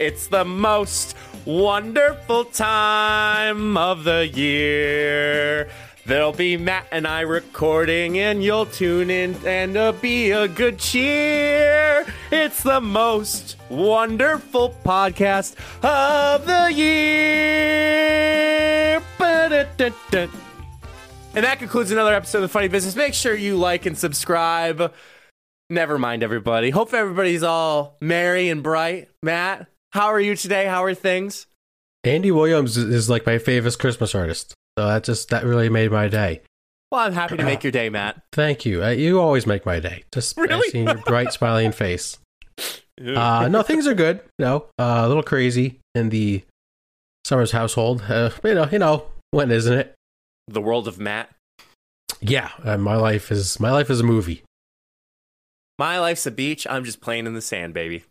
It's the most wonderful time of the year. There'll be Matt and I recording, and you'll tune in and uh, be a good cheer. It's the most wonderful podcast of the year. And that concludes another episode of the Funny Business. Make sure you like and subscribe. Never mind, everybody. Hope everybody's all merry and bright. Matt, how are you today? How are things? Andy Williams is like my favorite Christmas artist. So that just that really made my day. Well, I'm happy to make your day, Matt. Thank you. Uh, you always make my day. Just Really? seeing your bright smiling face. Uh, no, things are good. No, uh, a little crazy in the Summers household. Uh, you know, you know when isn't it? the world of Matt. Yeah, uh, my life is my life is a movie. My life's a beach. I'm just playing in the sand, baby.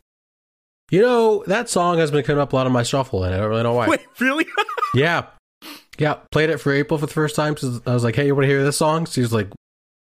You know that song has been coming up a lot on my shuffle, and I don't really know why. Wait, really? Yeah, yeah. Played it for April for the first time. So I was like, "Hey, you want to hear this song?" She was like,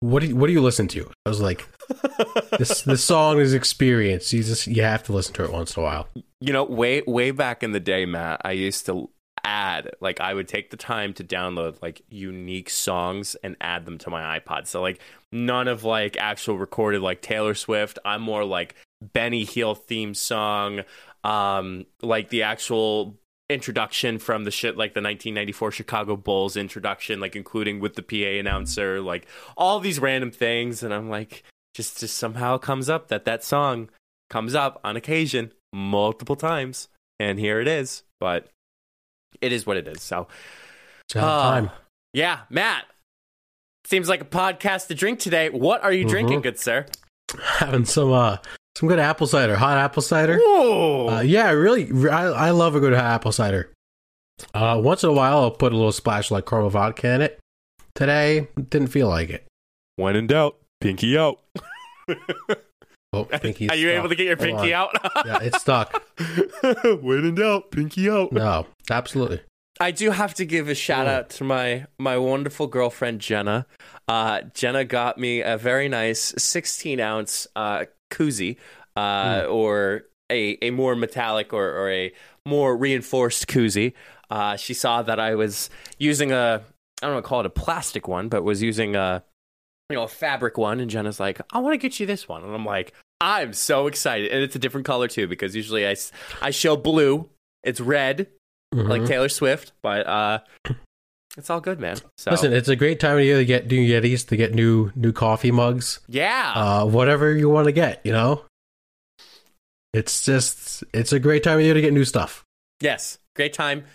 "What do you, What do you listen to?" I was like, "This this song is experience. You just you have to listen to it once in a while." you know, way way back in the day, Matt, I used to add like I would take the time to download like unique songs and add them to my iPod. So like none of like actual recorded like Taylor Swift. I'm more like Benny Hill theme song, um, like the actual introduction from the shit like the 1994 Chicago Bulls introduction, like including with the PA announcer, like all these random things, and I'm like, just just somehow comes up that that song comes up on occasion multiple times, and here it is. But it is what it is. So It's out of Oh, time. yeah, Matt. Seems like a podcast to drink today. What are you Mhm. drinking, good sir? Having some uh some good apple cider, hot apple cider. Ooh. Uh, yeah, really, I, I love a good apple cider. Uh, once in a while, I'll put a little splash like caramel vodka in it. Today, didn't feel like it. when in doubt, pinky out. Oh, pinky. Are you able to get your pinky out? Yeah, it's stuck. when in doubt, pinky out. No, absolutely. I do have to give a shout out to my my wonderful girlfriend Jenna. Uh, Jenna got me a very nice 16 ounce uh, koozie, uh, or a a more metallic or, or a more reinforced koozie. Uh, she saw that I was using a I don't want to call it a plastic one, but was using a you know a fabric one, and Jenna's like, I want to get you this one, and I'm like, I'm so excited, and it's a different color too because usually I, I show blue, it's red like Mhm. Taylor Swift, but uh, it's all good, man. So Listen, it's a great time of year to get new Yetis, to get new new coffee mugs, yeah, uh, whatever you want to get. You know, it's just it's a great time of year to get new stuff. yes, great time.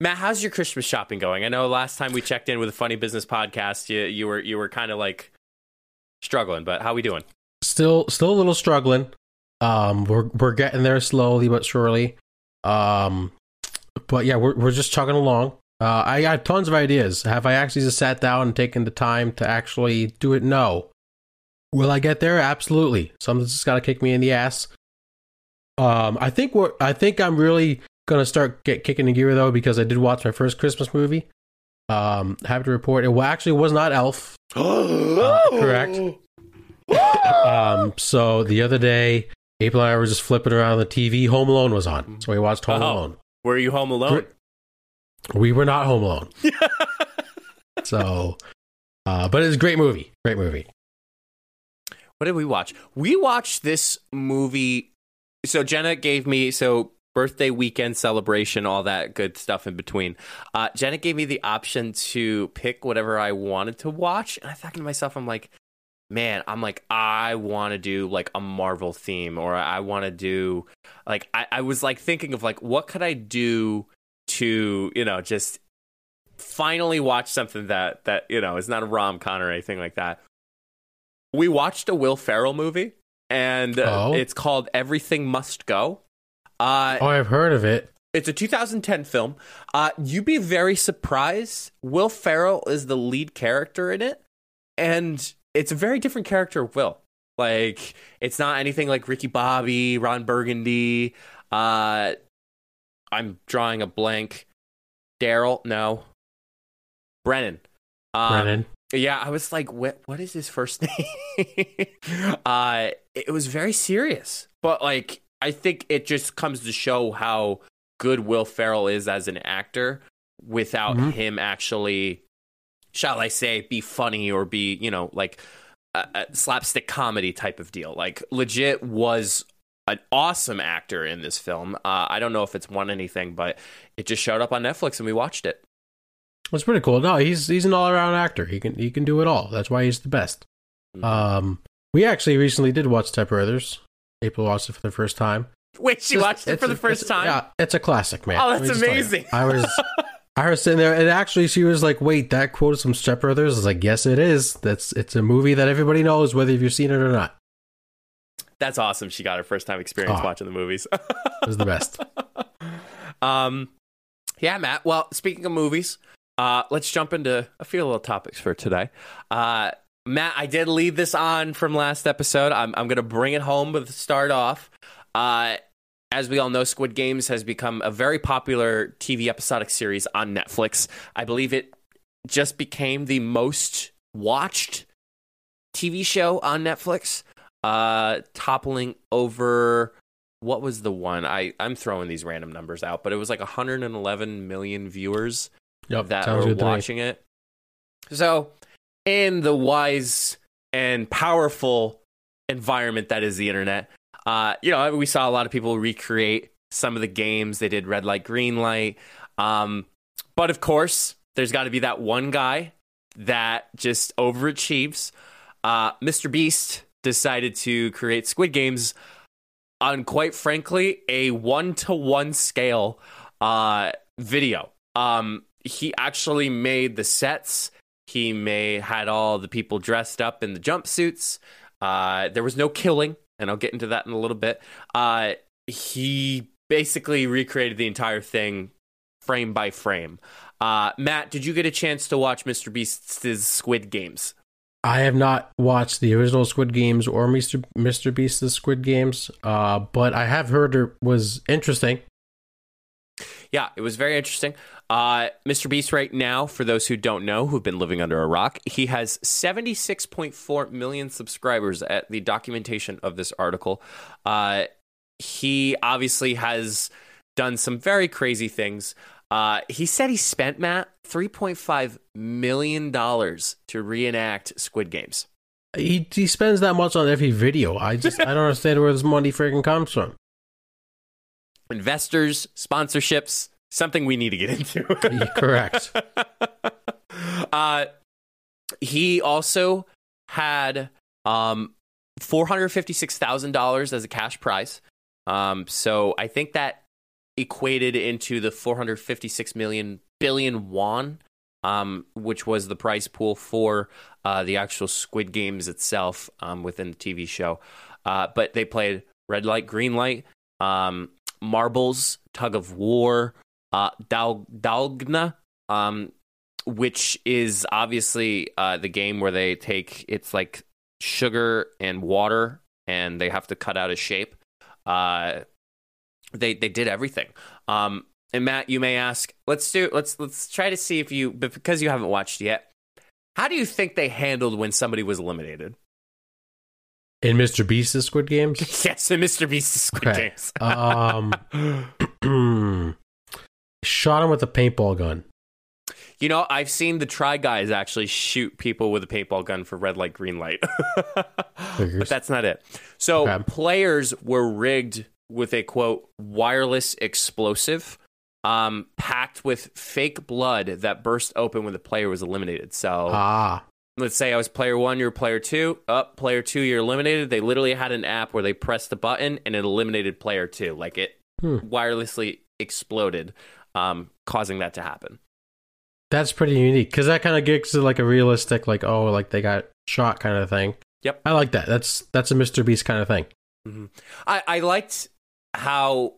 Matt, how's your Christmas shopping going? I know last time we checked in with a funny business podcast, you you were you were kind of like struggling, but how we doing? Still, still a little struggling. Um, we're we're getting there slowly but surely. Um, but yeah, we're we're just chugging along. Uh, I got tons of ideas. Have I actually just sat down and taken the time to actually do it? No. Will I get there? Absolutely. Something's just got to kick me in the ass. Um, I think what I think I'm really gonna start get kicking the gear though because I did watch my first Christmas movie. Um, happy to report it well, actually was not Elf. Uh, correct. Um, so the other day, April and I were just flipping around the TV. Home Alone was on, so we watched Home Oh. Alone. Were you home alone? We were not Home Alone, so. Uh, but it's a great movie. Great movie. What did we watch? We watched this movie. So Jenna gave me so birthday weekend celebration, all that good stuff in between. Uh, Jenna gave me the option to pick whatever I wanted to watch, and I thought to myself, I'm like, man, I'm like, I want to do like a Marvel theme, or I want to do like I, I was like thinking of like what could I do to you know just finally watch something that that you know is not a rom com or anything like that. We watched a Will Ferrell movie, and uh, Oh. it's called Everything Must Go. Uh, Oh, I've heard of it. it's a 2010 film. Uh, you'd be very surprised. Will Ferrell is the lead character in it, and it's a very different character of Will. Like, it's not anything like Ricky Bobby, Ron Burgundy. Uh, I'm drawing a blank. Daryl, no. Brennan. Um, Brennan. yeah, I was like, what what is his first name? uh it was very serious. But like I think it just comes to show how good Will Ferrell is as an actor without Mhm. him actually, shall I say, be funny or be, you know, like a, a slapstick comedy type of deal. Like, legit was an awesome actor in this film. Uh, I don't know if it's won anything, but it just showed up on Netflix and we watched it. It's pretty cool. No, he's he's an all around actor. He can he can do it all. That's why he's the best. Mhm. Um, we actually recently did watch Step Brothers. April watched it for the first time. Wait, she Just- watched it for the first time? Yeah, it's a classic, man. Oh, that's just tell you. amazing. I was I was sitting there, and actually, she was like, "Wait, that quote is from Step Brothers." I was like, "Yes, it is. That's it's a movie that everybody knows, whether you've seen it or not." That's awesome. She got her first time experience Oh. watching the movies. It was the best. um, yeah, Matt. Well, speaking of movies, uh, let's jump into a few little topics for today. Uh, Matt, I did lead this on from last episode. I'm, I'm going to bring it home with start off. Uh, as we all know, Squid Games has become a very popular TV episodic series on Netflix. I believe it just became the most watched TV show on Netflix, uh, toppling over what was the one? I I'm throwing these random numbers out, but it was like 111 million viewers Yep, that were good to me. watching it. So, in the wise and powerful environment that is the internet, uh, you know, we saw a lot of people recreate some of the games. They did red light, green light. Um, but of course, there's got to be that one guy that just overachieves. Uh, Mr. Beast decided to create Squid Games on, quite frankly, a one to one scale uh, video. Um, he actually made the sets. He may had all the people dressed up in the jumpsuits. Uh, there was no killing, and I'll get into that in a little bit. Uh, he basically recreated the entire thing frame by frame. Uh, Matt, did you get a chance to watch Mr. Beast's Squid Games? I have not watched the original Squid Games or Mr. Mr. Beast's Squid Games, uh, but I have heard it was interesting. Yeah, it was very interesting. Uh, Mr. Beast, right now, for those who don't know, who've been living under a rock, he has 76.4 million subscribers at the documentation of this article. Uh, he obviously has done some very crazy things. Uh, he said he spent, Matt, $3.5 million to reenact Squid Games. He he spends that much on every video. I just I don't understand where this money freaking comes from. Investors, sponsorships, something we need to get into. Correct. uh, he also had um, four hundred fifty six thousand dollars as a cash prize. Um, so I think that equated into the four hundred fifty six million billion won, um, which was the prize pool for uh, the actual Squid Games itself um, within the TV show. Uh, but they played red light, green light, um, marbles, tug of war, uh, Dal- Dalgona, um, which is obviously uh, the game where they take it's like sugar and water, and they have to cut out a shape. Uh, they they did everything. Um, and Matt, you may ask, let's do let's let's try to see if you, but because you haven't watched yet, how do you think they handled when somebody was eliminated? In Mr. Beast's Squid Games, yes, in Mr. Beast's Squid Okay. Games. um, shot him with a paintball gun. You know, I've seen the Try Guys actually shoot people with a paintball gun for red light, green light. but that's not it. So Okay. players were rigged with a quote wireless explosive um, packed with fake blood that burst open when the player was eliminated. So Ah, let's say I was player one, you're player two. Up, player two, you're eliminated. They literally had an app where they pressed the button and it eliminated player two. Like it Hmm. wirelessly exploded, um, causing that to happen. that's pretty unique because that kind of gets to like a realistic, like oh, like they got shot kind of thing. Yep. I like that. That's that's a Mr. Beast kind of thing. I, I liked how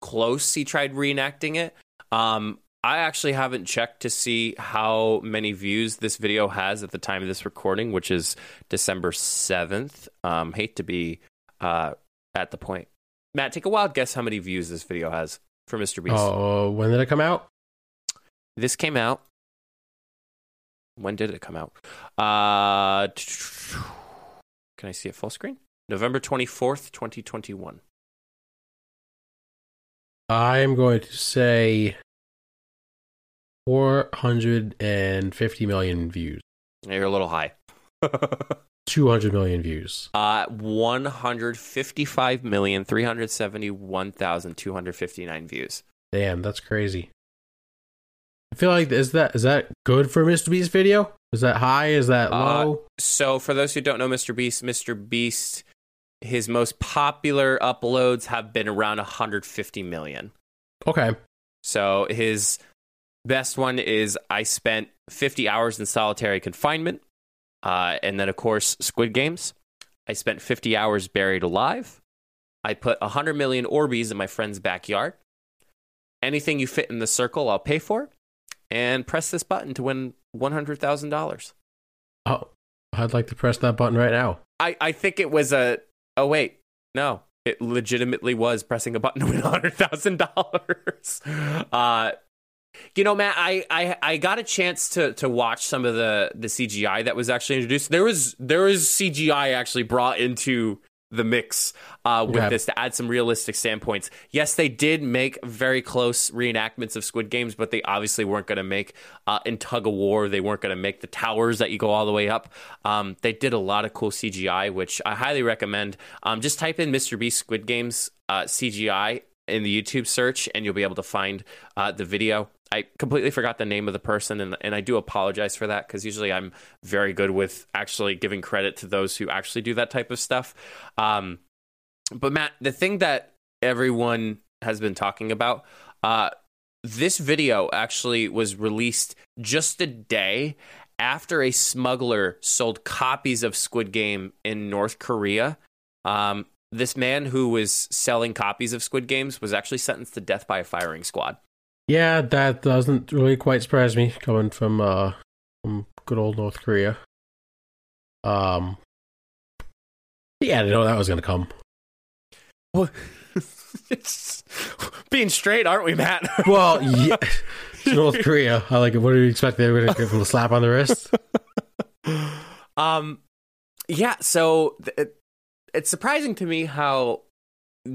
close he tried reenacting it. Um, I actually haven't checked to see how many views this video has at the time of this recording, which is December 7th. Um, hate to be uh, at the point. Matt, take a wild guess how many views this video has for Mr. Beast. Oh, when did it come out? This came out. When did it come out? Uh, can I see it full screen? November 24th, 2021. I am going to say 450 million views. You're a little high. 200 million views. Uh, one hundred fifty-five million three hundred seventy-one thousand two hundred fifty-nine views. Damn, that's crazy. I feel like is that is that good for Mr. Beast video? Is that high? Is that Uh, low? So, for those who don't know Mr. Beast, Mr. Beast, his most popular uploads have been around 150 million. okay. So, his best one is I spent 50 hours in solitary confinement. Uh, and then, of course, Squid Games. I spent 50 hours buried alive. I put 100 million Orbeez in my friend's backyard. Anything you fit in the circle, I'll pay for. And press this button to win $100,000. Oh, I'd like to press that button right now. I, I think it was a. Oh wait, no, it legitimately was pressing a button to win hundred thousand dollars. Uh, you know, Matt, I, I I got a chance to to watch some of the the CGI that was actually introduced. There was there was CGI actually brought into the mix uh, with Okay. this to add some realistic standpoints. Yes, they did make very close reenactments of Squid Games, but they obviously weren't going to make uh, in tug of war. They weren't going to make the towers that you go all the way up. Um, they did a lot of cool CGI, which I highly recommend. Um, just type in Mr. Beast Squid Games uh, CGI in the YouTube search, and you'll be able to find uh, the video. I completely forgot the name of the person, and, and I do apologize for that because usually I'm very good with actually giving credit to those who actually do that type of stuff. Um, but Matt, the thing that everyone has been talking about, uh, this video actually was released just a day after a smuggler sold copies of Squid Game in North Korea. Um, this man who was selling copies of Squid Games was actually sentenced to death by a firing squad. Yeah, that doesn't really quite surprise me coming from uh from good old North Korea. Um Yeah, I didn't know that was gonna come. Well, it's being straight, aren't we, Matt? Well, yeah, it's North Korea. I like it. What do you expect? They were gonna give a slap on the wrist? um, yeah. So th- it, it's surprising to me how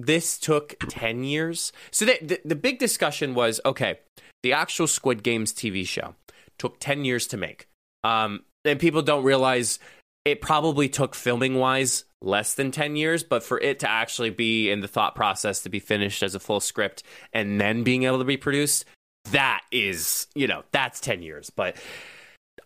this took ten years. So the, the the big discussion was okay. The actual Squid Games TV show took ten years to make. Um, and people don't realize it probably took filming wise less than 10 years, but for it to actually be in the thought process to be finished as a full script and then being able to be produced, that is, you know, that's 10 years. But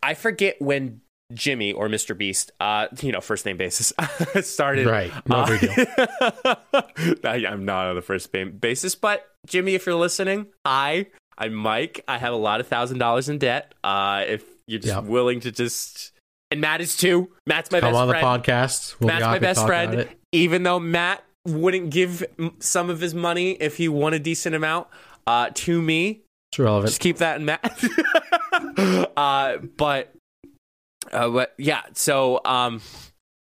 I forget when Jimmy or Mr. Beast, uh, you know, first name basis, started. Right. No big deal. I, I'm not on the first name basis, but Jimmy, if you're listening, hi, I'm Mike. I have a lot of thousand dollars in debt. Uh, if you're just Yep. willing to just, and Matt is too. Matt's my best friend Come on the podcast. We'll Matt's my best friend. Even though Matt wouldn't give some of his money if he won a decent amount uh, to me, It's relevant. just keep that in Matt. uh, but, uh, but yeah, so um,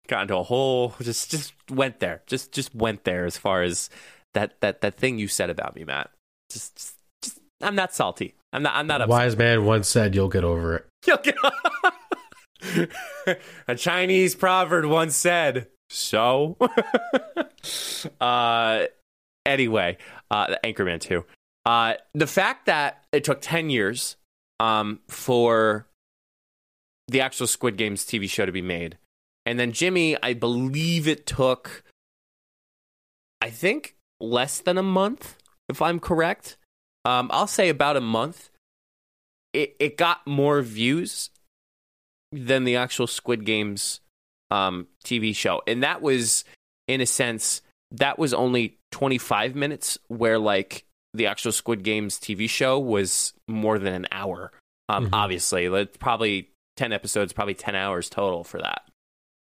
got into a whole just just went there, just just went there as far as that that that thing you said about me, Matt. Just, just, just I'm not salty. I'm not. I'm not upset. wise man once said, "You'll get over it." You'll get- a Chinese proverb once said, "So." uh, anyway, uh, the Anchorman too. Uh, the fact that it took ten years um, for the actual Squid Games TV show to be made, and then Jimmy, I believe it took, I think, less than a month, if I'm correct. Um, I'll say about a month it, it got more views than the actual Squid Games um, TV show. And that was, in a sense, that was only 25 minutes, where like the actual Squid Games TV show was more than an hour. Um, Mhm. Obviously, like, probably 10 episodes, probably 10 hours total for that.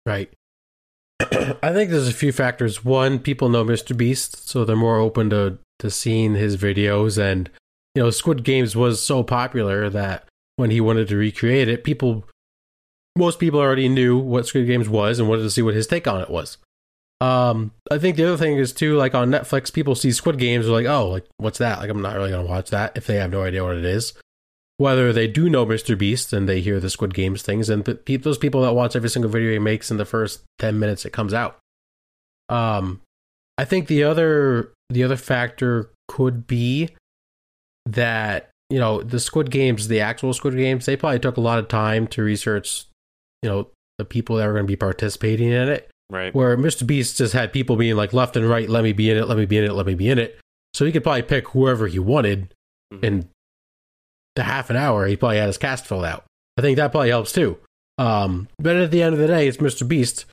Right. I think there's a few factors. One, people know Mr. Beast, so they're more open to to seeing his videos. And you know, Squid Games was so popular that when he wanted to recreate it, people, most people already knew what Squid Games was and wanted to see what his take on it was. Um, I think the other thing is too, like on Netflix, people see Squid Games, are like, oh, like what's that? Like, I'm not really gonna watch that if they have no idea what it is. Whether they do know Mr. Beast and they hear the Squid Games things, and pe- those people that watch every single video he makes in the first ten minutes it comes out. Um, I think the other the other factor could be that you know the Squid Games, the actual Squid Games, they probably took a lot of time to research, you know, the people that were going to be participating in it. Right. Where Mr. Beast just had people being like left and right, let me be in it, let me be in it, let me be in it. So he could probably pick whoever he wanted Mhm. in the half an hour. He probably had his cast filled out. I think that probably helps too. Um, but at the end of the day, it's Mr. Beast.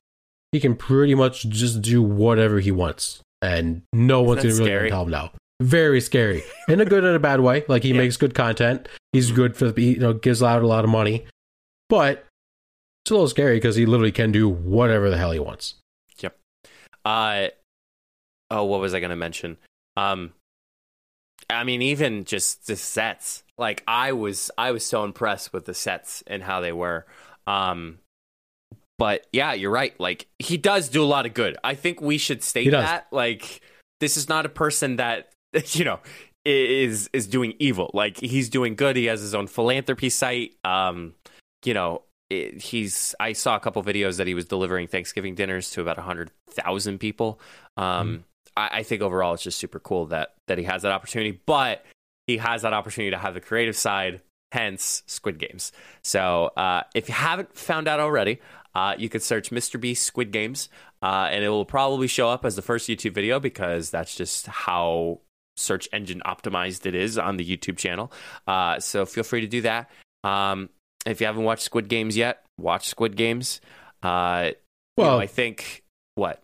He can pretty much just do whatever he wants, and no one's that gonna really scary? tell him no. Very scary, in a good and a bad way. Like he Yeah. makes good content. He's good for the you know gives out a lot of money, but it's a little scary because he literally can do whatever the hell he wants. Yep. Uh oh, what was I going to mention? Um I mean even just the sets. Like I was I was so impressed with the sets and how they were. Um but yeah, you're right. Like he does do a lot of good. I think we should state that. Like this is not a person that you know is is doing evil. Like he's doing good. He has his own philanthropy site. Um you know, it, he's I saw a couple videos that he was delivering Thanksgiving dinners to about a 100,000 people. Um I, I think overall it's just super cool that that he has that opportunity, but he has that opportunity to have the creative side, hence Squid Games. So uh, if you haven't found out already, uh, you could search Mr. Beast Squid Games, uh, and it will probably show up as the first YouTube video because that's just how search engine optimized it is on the YouTube channel. Uh, so feel free to do that. Um, if you haven't watched Squid Games yet, watch Squid Games. Uh, you know, Well, I think what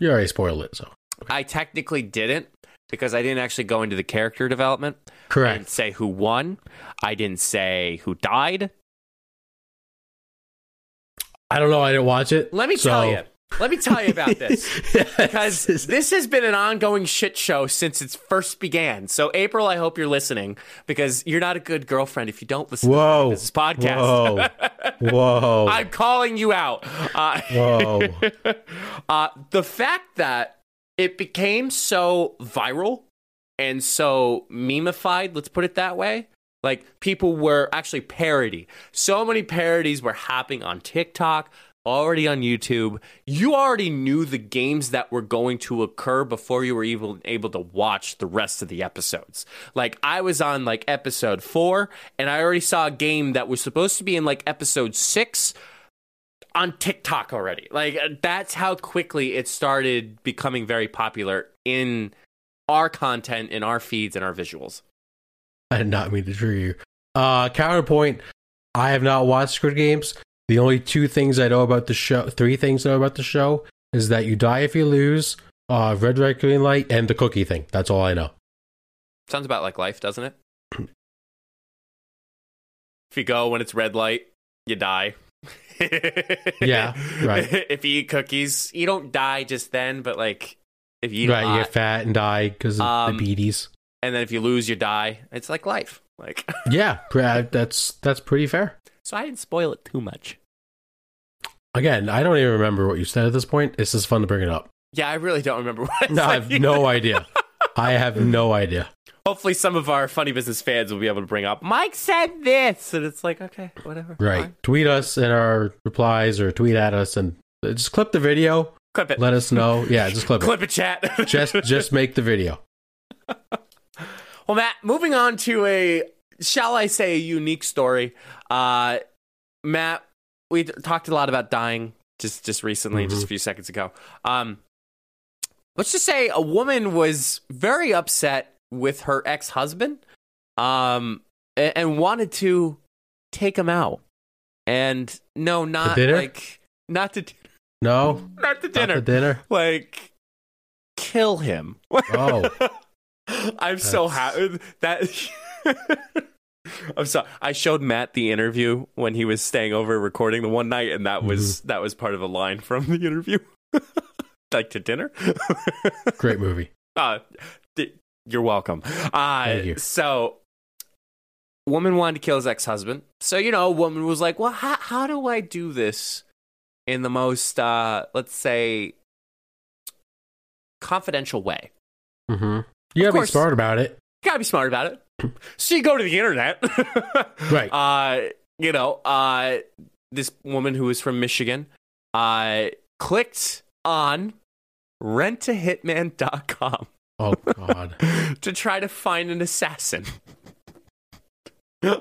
you already spoiled it, so I technically didn't because I didn't actually go into the character development. Correct. I didn't say who won. I didn't say who died. I don't know. I didn't watch it. Let me so- tell you. Let me tell you about this. because this has been an ongoing shit show since it first began. So, April, I hope you're listening because you're not a good girlfriend if you don't listen Whoa. to this podcast. Whoa. I'm calling you out. Uh, Whoa. uh, the fact that it became so viral and so memeified, let's put it that way. Like people were actually parody. So many parodies were happening on TikTok, already on YouTube. You already knew the games that were going to occur before you were even able to watch the rest of the episodes. Like I was on like episode 4 and I already saw a game that was supposed to be in like episode 6 on TikTok already. Like uh, that's how quickly it started becoming very popular in our content, in our feeds, and our visuals. I did not mean to trigger you. Uh, counterpoint: I have not watched Squid Games. The only two things I know about the show, three things I know about the show, is that you die if you lose, uh, red, red, green light, and the cookie thing. That's all I know. Sounds about like life, doesn't it? if you go when it's red light, you die. Yeah, right. If you eat cookies, you don't die just then, but like if you eat a right, you get fat and die because of Um, the beaties. and then if you lose, you die. It's like life. Like Yeah, uh, that's that's pretty fair. so, I didn't spoil it too much. Again, I don't even remember what you said at this point. It's just fun to bring it up. Yeah, I really don't remember what I No, I said have no idea. I have no idea. Hopefully some of our funny business fans will be able to bring up mike said this and it's like okay whatever Right. fine. Tweet us in our replies or tweet at us and uh, just clip the video. clip it Let us know. Yeah, just clip it. clip it chat Just just make the video. well matt moving on to a shall i say a unique story uh matt we talked a lot about dying just just recently just a few seconds ago um let's just say a woman was very upset with her ex-husband um and, and wanted to take him out and no not dinner? like not to No, not to not dinner dinner. like kill him Oh. i'm so happy that i'm sorry i showed matt the interview when he was staying over recording the one night and that was Mm-hmm. that was part of a line from the interview like to dinner Great movie. uh, you're welcome uh, Thank you. so woman wanted to kill his ex-husband so you know woman was like well how, how do i do this in the most uh let's say confidential way Mm-hmm. You gotta be smart about it. gotta be smart about it. So you go to the internet, Right. Uh, you know, uh, this woman who is from Michigan, uh, clicked on rentahitman.com Oh God. to try to find an assassin.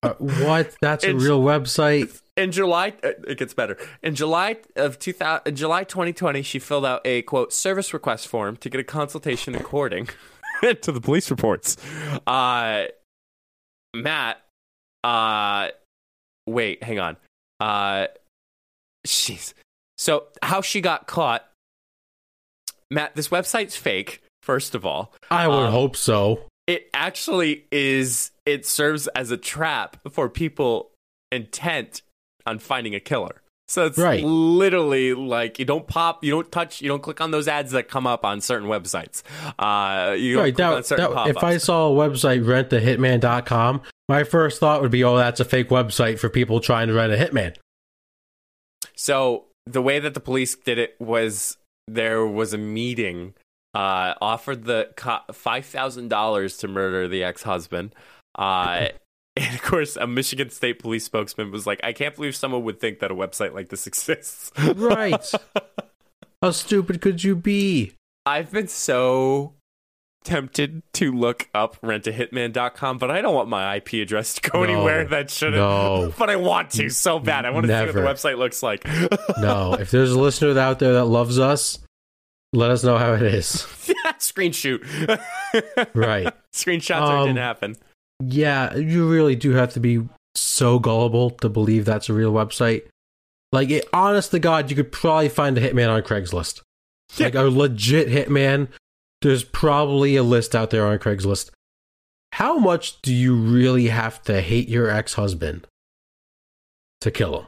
Uh, what? That's a real website. In July, uh, it gets better. In July of 2000, in July 2020, she filled out a quote service request form to get a consultation according to the police reports. Uh, Matt, uh, wait, hang on. Uh, jeez. So how she got caught? Matt, this website's fake. First of all, I would Um, hope so. it actually is. It serves as a trap for people intent on finding a killer. So it's Right. literally like you don't pop, you don't touch, you don't click on those ads that come up on certain websites. Uh, you Right. That, certain that, if I saw a website rentahitman.com, my first thought would be, oh, that's a fake website for people trying to rent a hitman. So the way that the police did it was there was a meeting, uh, offered the co- five thousand dollars to murder the ex husband. Uh, and of course, a Michigan State police spokesman was like, "I can't believe someone would think that a website like this exists." Right. How stupid could you be? I've been so tempted to look up rentahitman.com, but I don't want my IP address to go No. anywhere that shouldn't. No. But I want to so bad. I want to see what the website looks like. No. if there's a listener out there that loves us, let us know how it is. Screen shoot. Right. Screenshots Um, didn't happen. Yeah, you really do have to be so gullible to believe that's a real website. Like, it, honest to God, you could probably find a hitman on Craigslist. Like a legit hitman. There's probably a list out there on Craigslist. How much do you really have to hate your ex husband to kill him?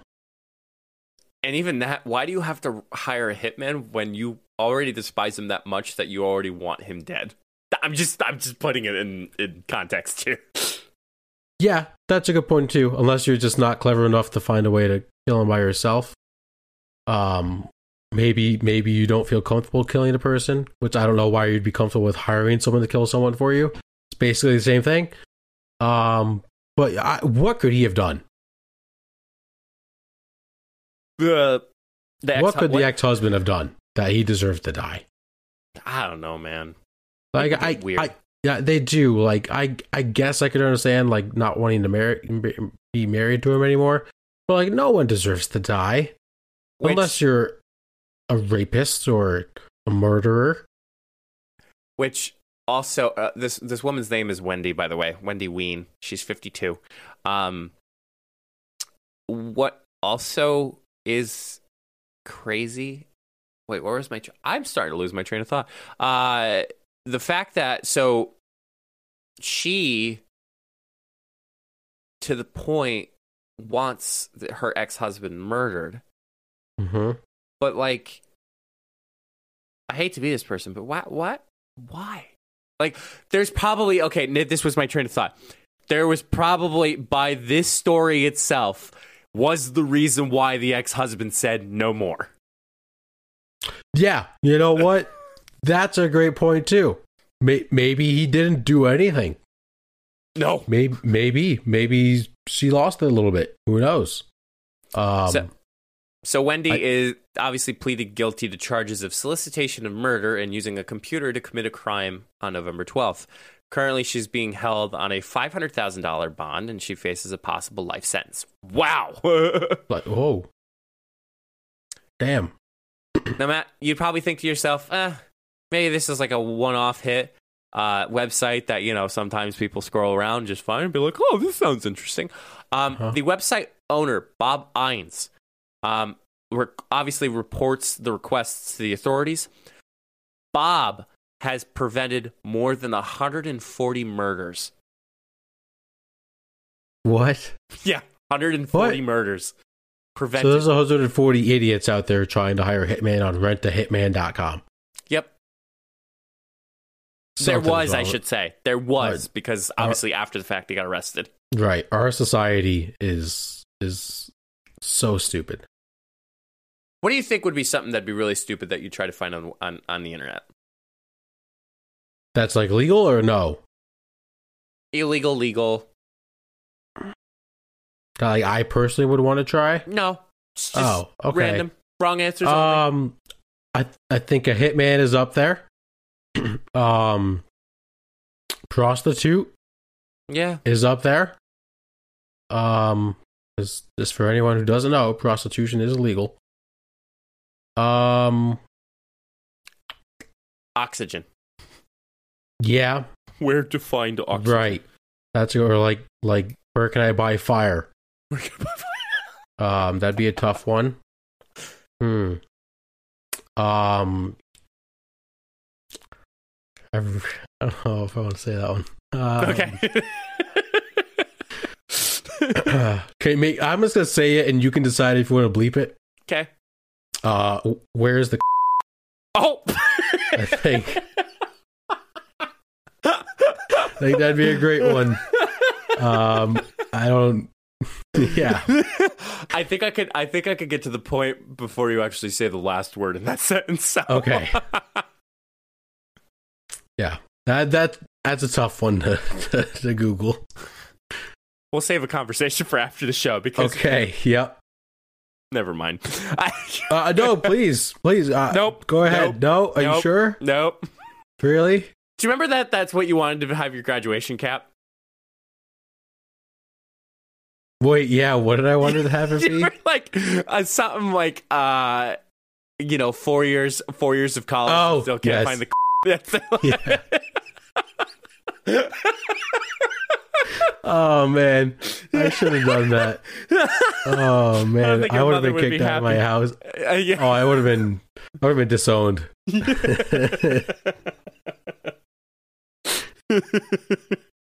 And even that, why do you have to hire a hitman when you already despise him that much that you already want him dead? I'm just I'm just putting it in, in context here. Yeah, that's a good point too. Unless you're just not clever enough to find a way to kill him by yourself. Um, maybe maybe you don't feel comfortable killing a person, which I don't know why you'd be comfortable with hiring someone to kill someone for you. It's basically the same thing. Um, but I, what could he have done? The, the ex- what could the ex-husband have done that he deserved to die? I don't know, man. Like I, weird. I, yeah, they do. Like I, I guess I could understand like not wanting to marry, be married to him anymore. But like, no one deserves to die Which- unless you're a rapist or a murderer. Which also, uh, this this woman's name is Wendy, by the way, Wendy Wein. She's 52. Um, what also is crazy? Wait, where was my? Tra- I'm starting to lose my train of thought. Uh, the fact that so she, to the point, wants her ex husband murdered, Mm-hmm. But like, I hate to be this person, but why? What? Why? Like, there's probably okay. This was my train of thought. There was probably by this story itself was the reason why the ex-husband said no more. Yeah, you know what? That's a great point too. Maybe he didn't do anything. No. Maybe, maybe, maybe she lost it a little bit. Who knows? Um, So- So Wendy I- is obviously pleaded guilty to charges of solicitation of murder and using a computer to commit a crime on November 12th. Currently, she's being held on a $500,000 bond and she faces a possible life sentence. Wow. like, oh, damn. Now, Matt, you'd probably think to yourself, eh, maybe this is like a one off hit uh, website that, you know, sometimes people scroll around just fine and be like, oh, this sounds interesting. Um, Uh-huh. The website owner, Bob Innes, um, re- obviously reports the requests to the authorities. Bob has prevented more than 140 murders. What? Yeah, 140 What? murders So prevented. there's 140 idiots out there trying to hire a hitman on rentahitman.com. yep. There was, I should say. There was, because obviously after the fact he got arrested. Right. Our society is is so stupid. What do you think would be something that'd be really stupid that you try to find on on, on the internet? That's like legal or no? Illegal, legal? Like I personally would want to try. No. Oh, okay. random. Wrong answers only. Um, I I think a hitman is up there. um, prostitute Yeah. is up there. Um, just, just for anyone who doesn't know, prostitution is illegal. Um, Oxygen. yeah, Where to find oxygen? right. That's or like like where can I buy fire? Where can I Um, that'd be a tough one. Hmm. Um. I've, I don't know if I want to say that one. Um, okay. okay, mate. I'm just gonna say it, and you can decide if you want to bleep it. okay. Uh, where's the? Oh. I think. I think that'd be a great one. Um, I don't. Yeah. I think I could. I think I could get to the point before you actually say the last word in that sentence. So. Okay. Yeah. That that that's a tough one to to, to Google. we'll save a conversation for after the show because. Okay. Yep. Never mind. I, Uh, no, please, please. Uh, Nope. Go ahead. No. Are you sure? nope. Really? Do you remember that? That's what you wanted to have your graduation cap. Wait. Yeah. What did I want to have it be? like uh, something like uh, you know, four years, four years of college. Oh, and still can't yes. find the. Yeah. Oh man, I should have done that. Oh man, think I, would have been kicked be out of my house. Uh, yeah. Oh, I would have been. I would have been disowned.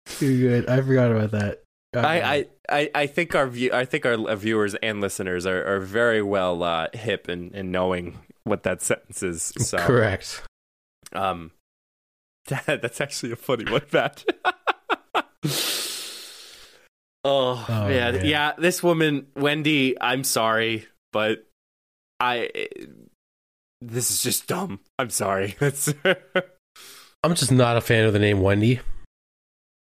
Too good. I forgot about that. I, I, I, I think our view, I think our viewers and listeners are, are very well uh, hip in, in knowing what that sentence is. So, correct. um, that, that's actually a funny one, Matt. oh, Oh, man. man. yeah. This woman, Wendy. I'm sorry, but I. This is just dumb. I'm sorry. That's I'm just not a fan of the name Wendy.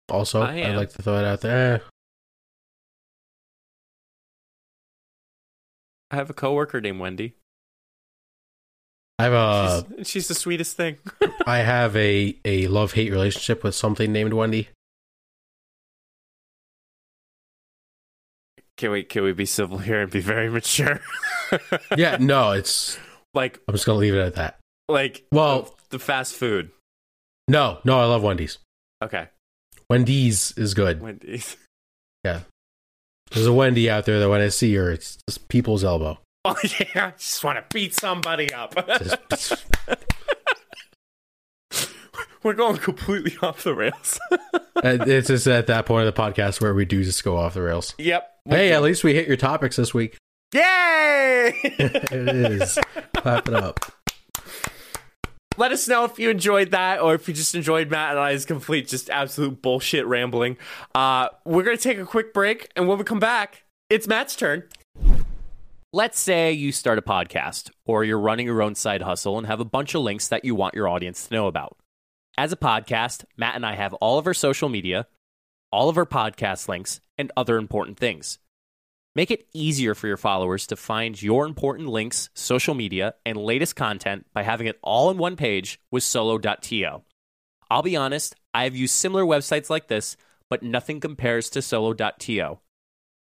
Also, I I'd like to throw it out there. I have a coworker named Wendy. I have a she's, she's the sweetest thing. I have a a love hate relationship with something named Wendy. Can we can we be civil here and be very mature? Yeah, no, it's like I'm just gonna leave it at that. like Well- the, the fast food. No, no, I love Wendy's. Okay, Wendy's is good. Wendy's. Yeah, there's a Wendy out there that when I see her, it's just people's elbow. Oh yeah, I just want to beat somebody up. Just- We're going completely off the rails. It's just at that point of the podcast where we do just go off the rails. yep. Hey, at least we hit your topics this week. Yay! it is. Clap it up. Let us know if you enjoyed that or if you just enjoyed Matt and I's complete, just absolute bullshit rambling. Uh, we're going to take a quick break, and when we come back, it's Matt's turn. Let's say you start a podcast or you're running your own side hustle and have a bunch of links that you want your audience to know about. As a podcast, Matt and I have all of our social media, all of our podcast links, and other important things. Make it easier for your followers to find your important links, social media, and latest content by having it all in one page with solo.to. I'll be honest, I have used similar websites like this, but nothing compares to solo.to.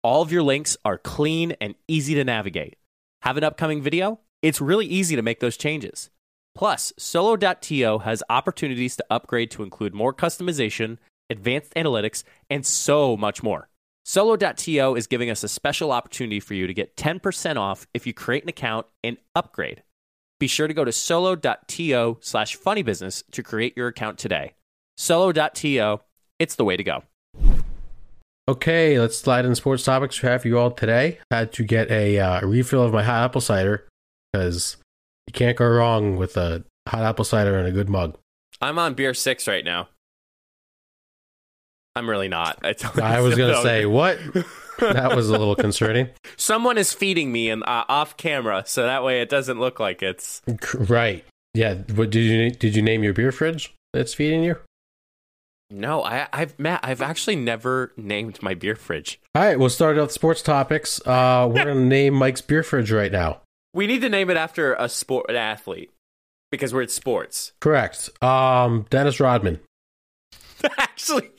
All of your links are clean and easy to navigate. Have an upcoming video? It's really easy to make those changes. Plus, solo.to has opportunities to upgrade to include more customization, advanced analytics, and so much more. Solo.to is giving us a special opportunity for you to get 10% off if you create an account and upgrade. Be sure to go to solo.to slash funnybusiness to create your account today. Solo.to, it's the way to go. Okay, let's slide in sports topics we have for you all today. Had to get a uh, refill of my hot apple cider because you can't go wrong with a hot apple cider and a good mug. I'm on beer six right now. I'm really not. I, I was gonna say what? That was a little concerning. Someone is feeding me and uh, off camera, so that way it doesn't look like it's. Right? Yeah. What did you did you name your beer fridge that's feeding you? No, I, I've Matt. I've actually never named my beer fridge. All right, we'll start off sports topics. Uh, we're gonna name Mike's beer fridge right now. We need to name it after a sport, an athlete. because we're at sports. Correct. Um, Dennis Rodman. Actually,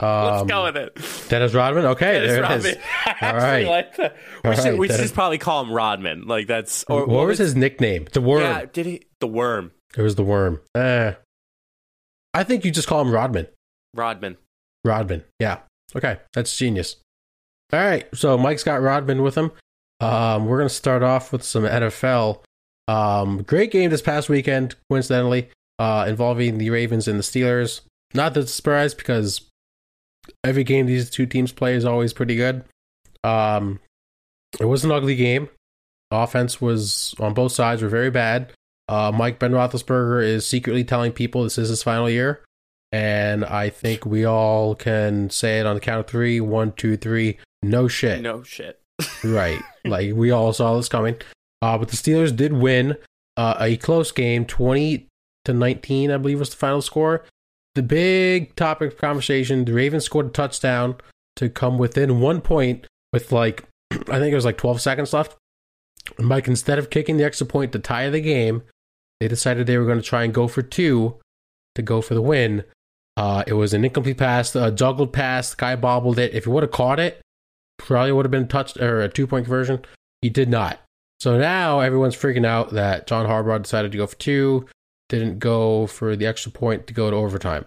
Um, let's go with it. Dennis Rodman. Okay, Dennis there Rodman. it is. All like that. We All should, right, we should Dennis- just probably call him Rodman. Like that's or what, was his nickname? The Worm. Yeah, did he the worm? It was the Worm. Eh. I think you just call him Rodman. Rodman. Rodman. Yeah. Okay, that's genius. All right, so Mike's got Rodman with him. Um, we're gonna start off with some NFL. Um, great game this past weekend, coincidentally, uh, involving the Ravens and the Steelers. Not that surprised because every game these two teams play is always pretty good. Um, it was an ugly game. Offense was on both sides were very bad. Uh, Mike Ben Roethlisberger is secretly telling people this is his final year, and I think we all can say it on the count of three: one, two, three. No shit. No shit. Right. like we all saw this coming. Uh, but the Steelers did win uh, a close game, 20 to 19, I believe was the final score. The big topic of conversation the Ravens scored a touchdown to come within one point with like, I think it was like 12 seconds left. And Mike, instead of kicking the extra point to tie the game, they decided they were going to try and go for two to go for the win. Uh, it was an incomplete pass, a juggled pass. The guy bobbled it. If he would have caught it, probably would have been touched or a two point conversion. He did not. So now everyone's freaking out that John Harbaugh decided to go for two, didn't go for the extra point to go to overtime.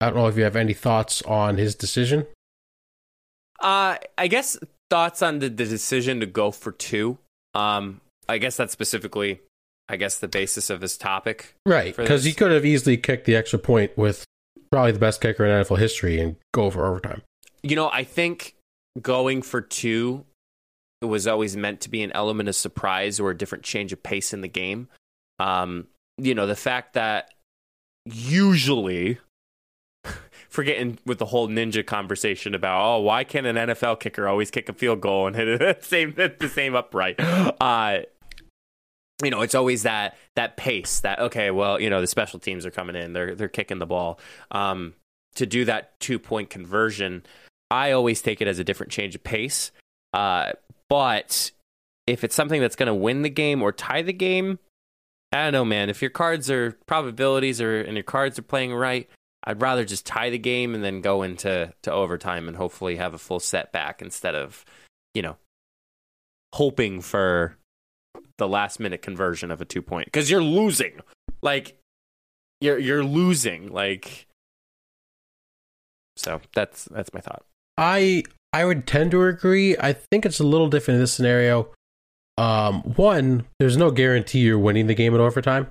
I don't know if you have any thoughts on his decision. Uh, I guess thoughts on the, the decision to go for two. Um, I guess that's specifically, I guess the basis of this topic. Right. Because he could have easily kicked the extra point with probably the best kicker in NFL history and go for overtime. You know, I think going for two was always meant to be an element of surprise or a different change of pace in the game. Um, you know, the fact that usually forgetting with the whole ninja conversation about oh why can't an NFL kicker always kick a field goal and hit it the same the same upright? Uh you know it's always that that pace that okay well you know the special teams are coming in. They're they're kicking the ball. Um to do that two point conversion I always take it as a different change of pace. Uh but if it's something that's going to win the game or tie the game I don't know, man. If your cards are probabilities or and your cards are playing right, I'd rather just tie the game and then go into to overtime and hopefully have a full setback instead of, you know, hoping for the last minute conversion of a two point because you're losing. Like you're you're losing. Like so that's that's my thought. I I would tend to agree. I think it's a little different in this scenario. Um, one, there's no guarantee you're winning the game in overtime,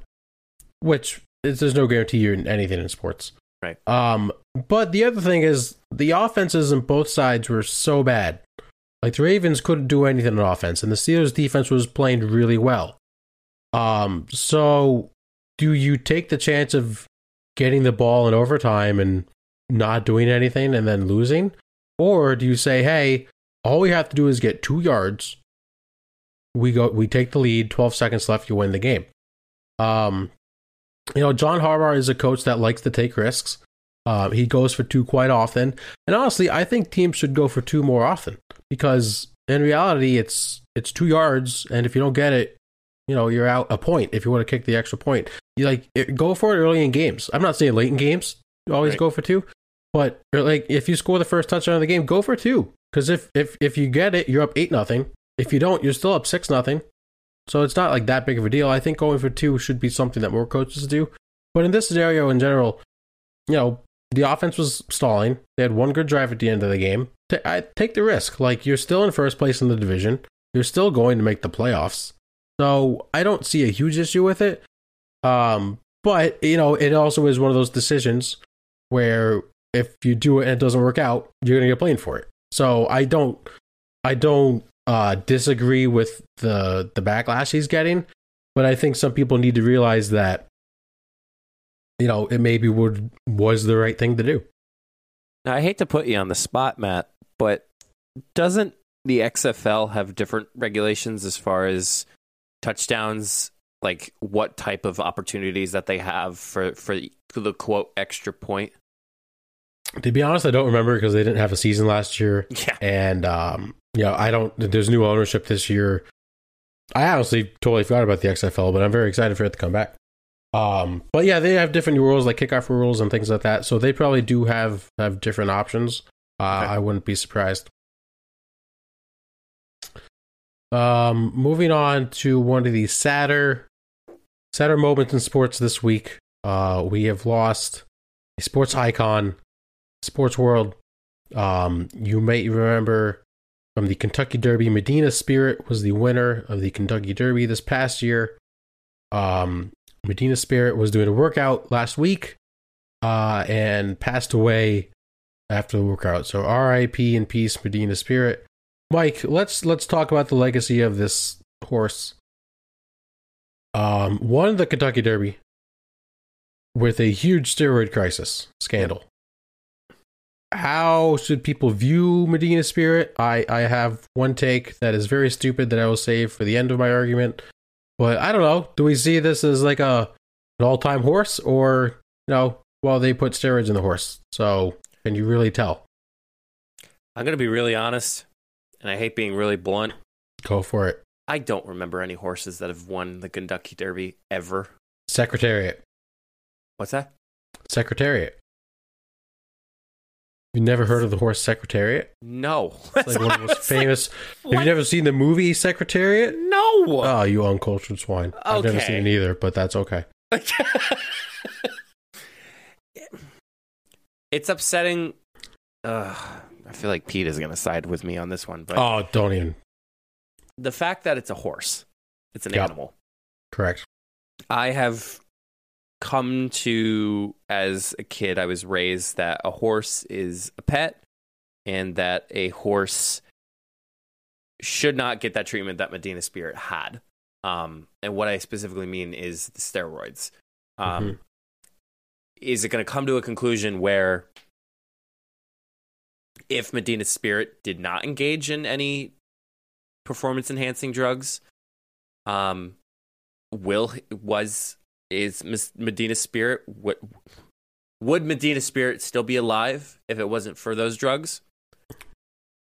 which is, there's no guarantee you're in anything in sports. Right. Um, but the other thing is the offenses on both sides were so bad. Like the Ravens couldn't do anything on offense, and the Steelers defense was playing really well. Um, so do you take the chance of getting the ball in overtime and not doing anything and then losing? Or do you say, hey, all we have to do is get two yards. We go we take the lead, 12 seconds left, you win the game. Um you know, John Harbaugh is a coach that likes to take risks. Uh, he goes for two quite often. And honestly, I think teams should go for two more often because in reality it's it's two yards and if you don't get it, you know, you're out a point if you want to kick the extra point. You like it, go for it early in games. I'm not saying late in games. You always Right. go for two. But like if you score the first touchdown of the game, go for two. Because if, if if you get it, you're up eight nothing. If you don't, you're still up six nothing. So it's not like that big of a deal. I think going for two should be something that more coaches do. But in this scenario in general, you know, the offense was stalling. They had one good drive at the end of the game. Ta- I take the risk. Like you're still in first place in the division. You're still going to make the playoffs. So I don't see a huge issue with it. Um, but you know, it also is one of those decisions where if you do it and it doesn't work out, you're gonna get blamed for it. So I don't, I don't uh, disagree with the the backlash he's getting, but I think some people need to realize that you know it maybe would was the right thing to do. Now, I hate to put you on the spot, Matt, but doesn't the XFL have different regulations as far as touchdowns, like what type of opportunities that they have for for the quote extra point? To be honest, I don't remember because they didn't have a season last year, Yeah, and um, you know I don't. There's new ownership this year. I honestly totally forgot about the XFL, but I'm very excited for it to come back. Um, but yeah, they have different rules like kickoff rules and things like that. So they probably do have have different options. Uh, Okay. I wouldn't be surprised. Um, moving on to one of the sadder, sadder moments in sports this week. Uh, we have lost a sports icon, sports world. Um, you may remember from the Kentucky Derby, Medina Spirit was the winner of the Kentucky Derby this past year. Um, Medina Spirit was doing a workout last week, uh, and passed away after the workout. So R.I.P. in peace, Medina Spirit. Mike, let's let's talk about the legacy of this horse. Um, won the Kentucky Derby with a huge steroid crisis scandal. How should people view Medina Spirit? I, I have one take that is very stupid that I will save for the end of my argument. But I don't know. Do we see this as like a an all time horse or you know, well they put steroids in the horse. So can you really tell? I'm gonna be really honest, and I hate being really blunt. Go for it. I don't remember any horses that have won the Kentucky Derby ever. Secretariat. What's that? Secretariat. You never heard of the horse Secretariat? No. It's like one of the most It's like, famous. Have you never seen the movie Secretariat? No. Oh, you uncultured swine. I've never seen it either, but that's okay. it's upsetting. Uh, I feel like Pete is going to side with me on this one, but Oh, don't even. the fact that it's a horse, it's an Yep. animal. Correct. I have come to as a kid, I was raised that a horse is a pet and that a horse should not get that treatment that Medina Spirit had. Um, and what I specifically mean is the steroids. Um, Mhm. Is it going to come to a conclusion where if Medina Spirit did not engage in any performance enhancing drugs, um, will was is Miss Medina Spirit what would Medina Spirit still be alive if it wasn't for those drugs?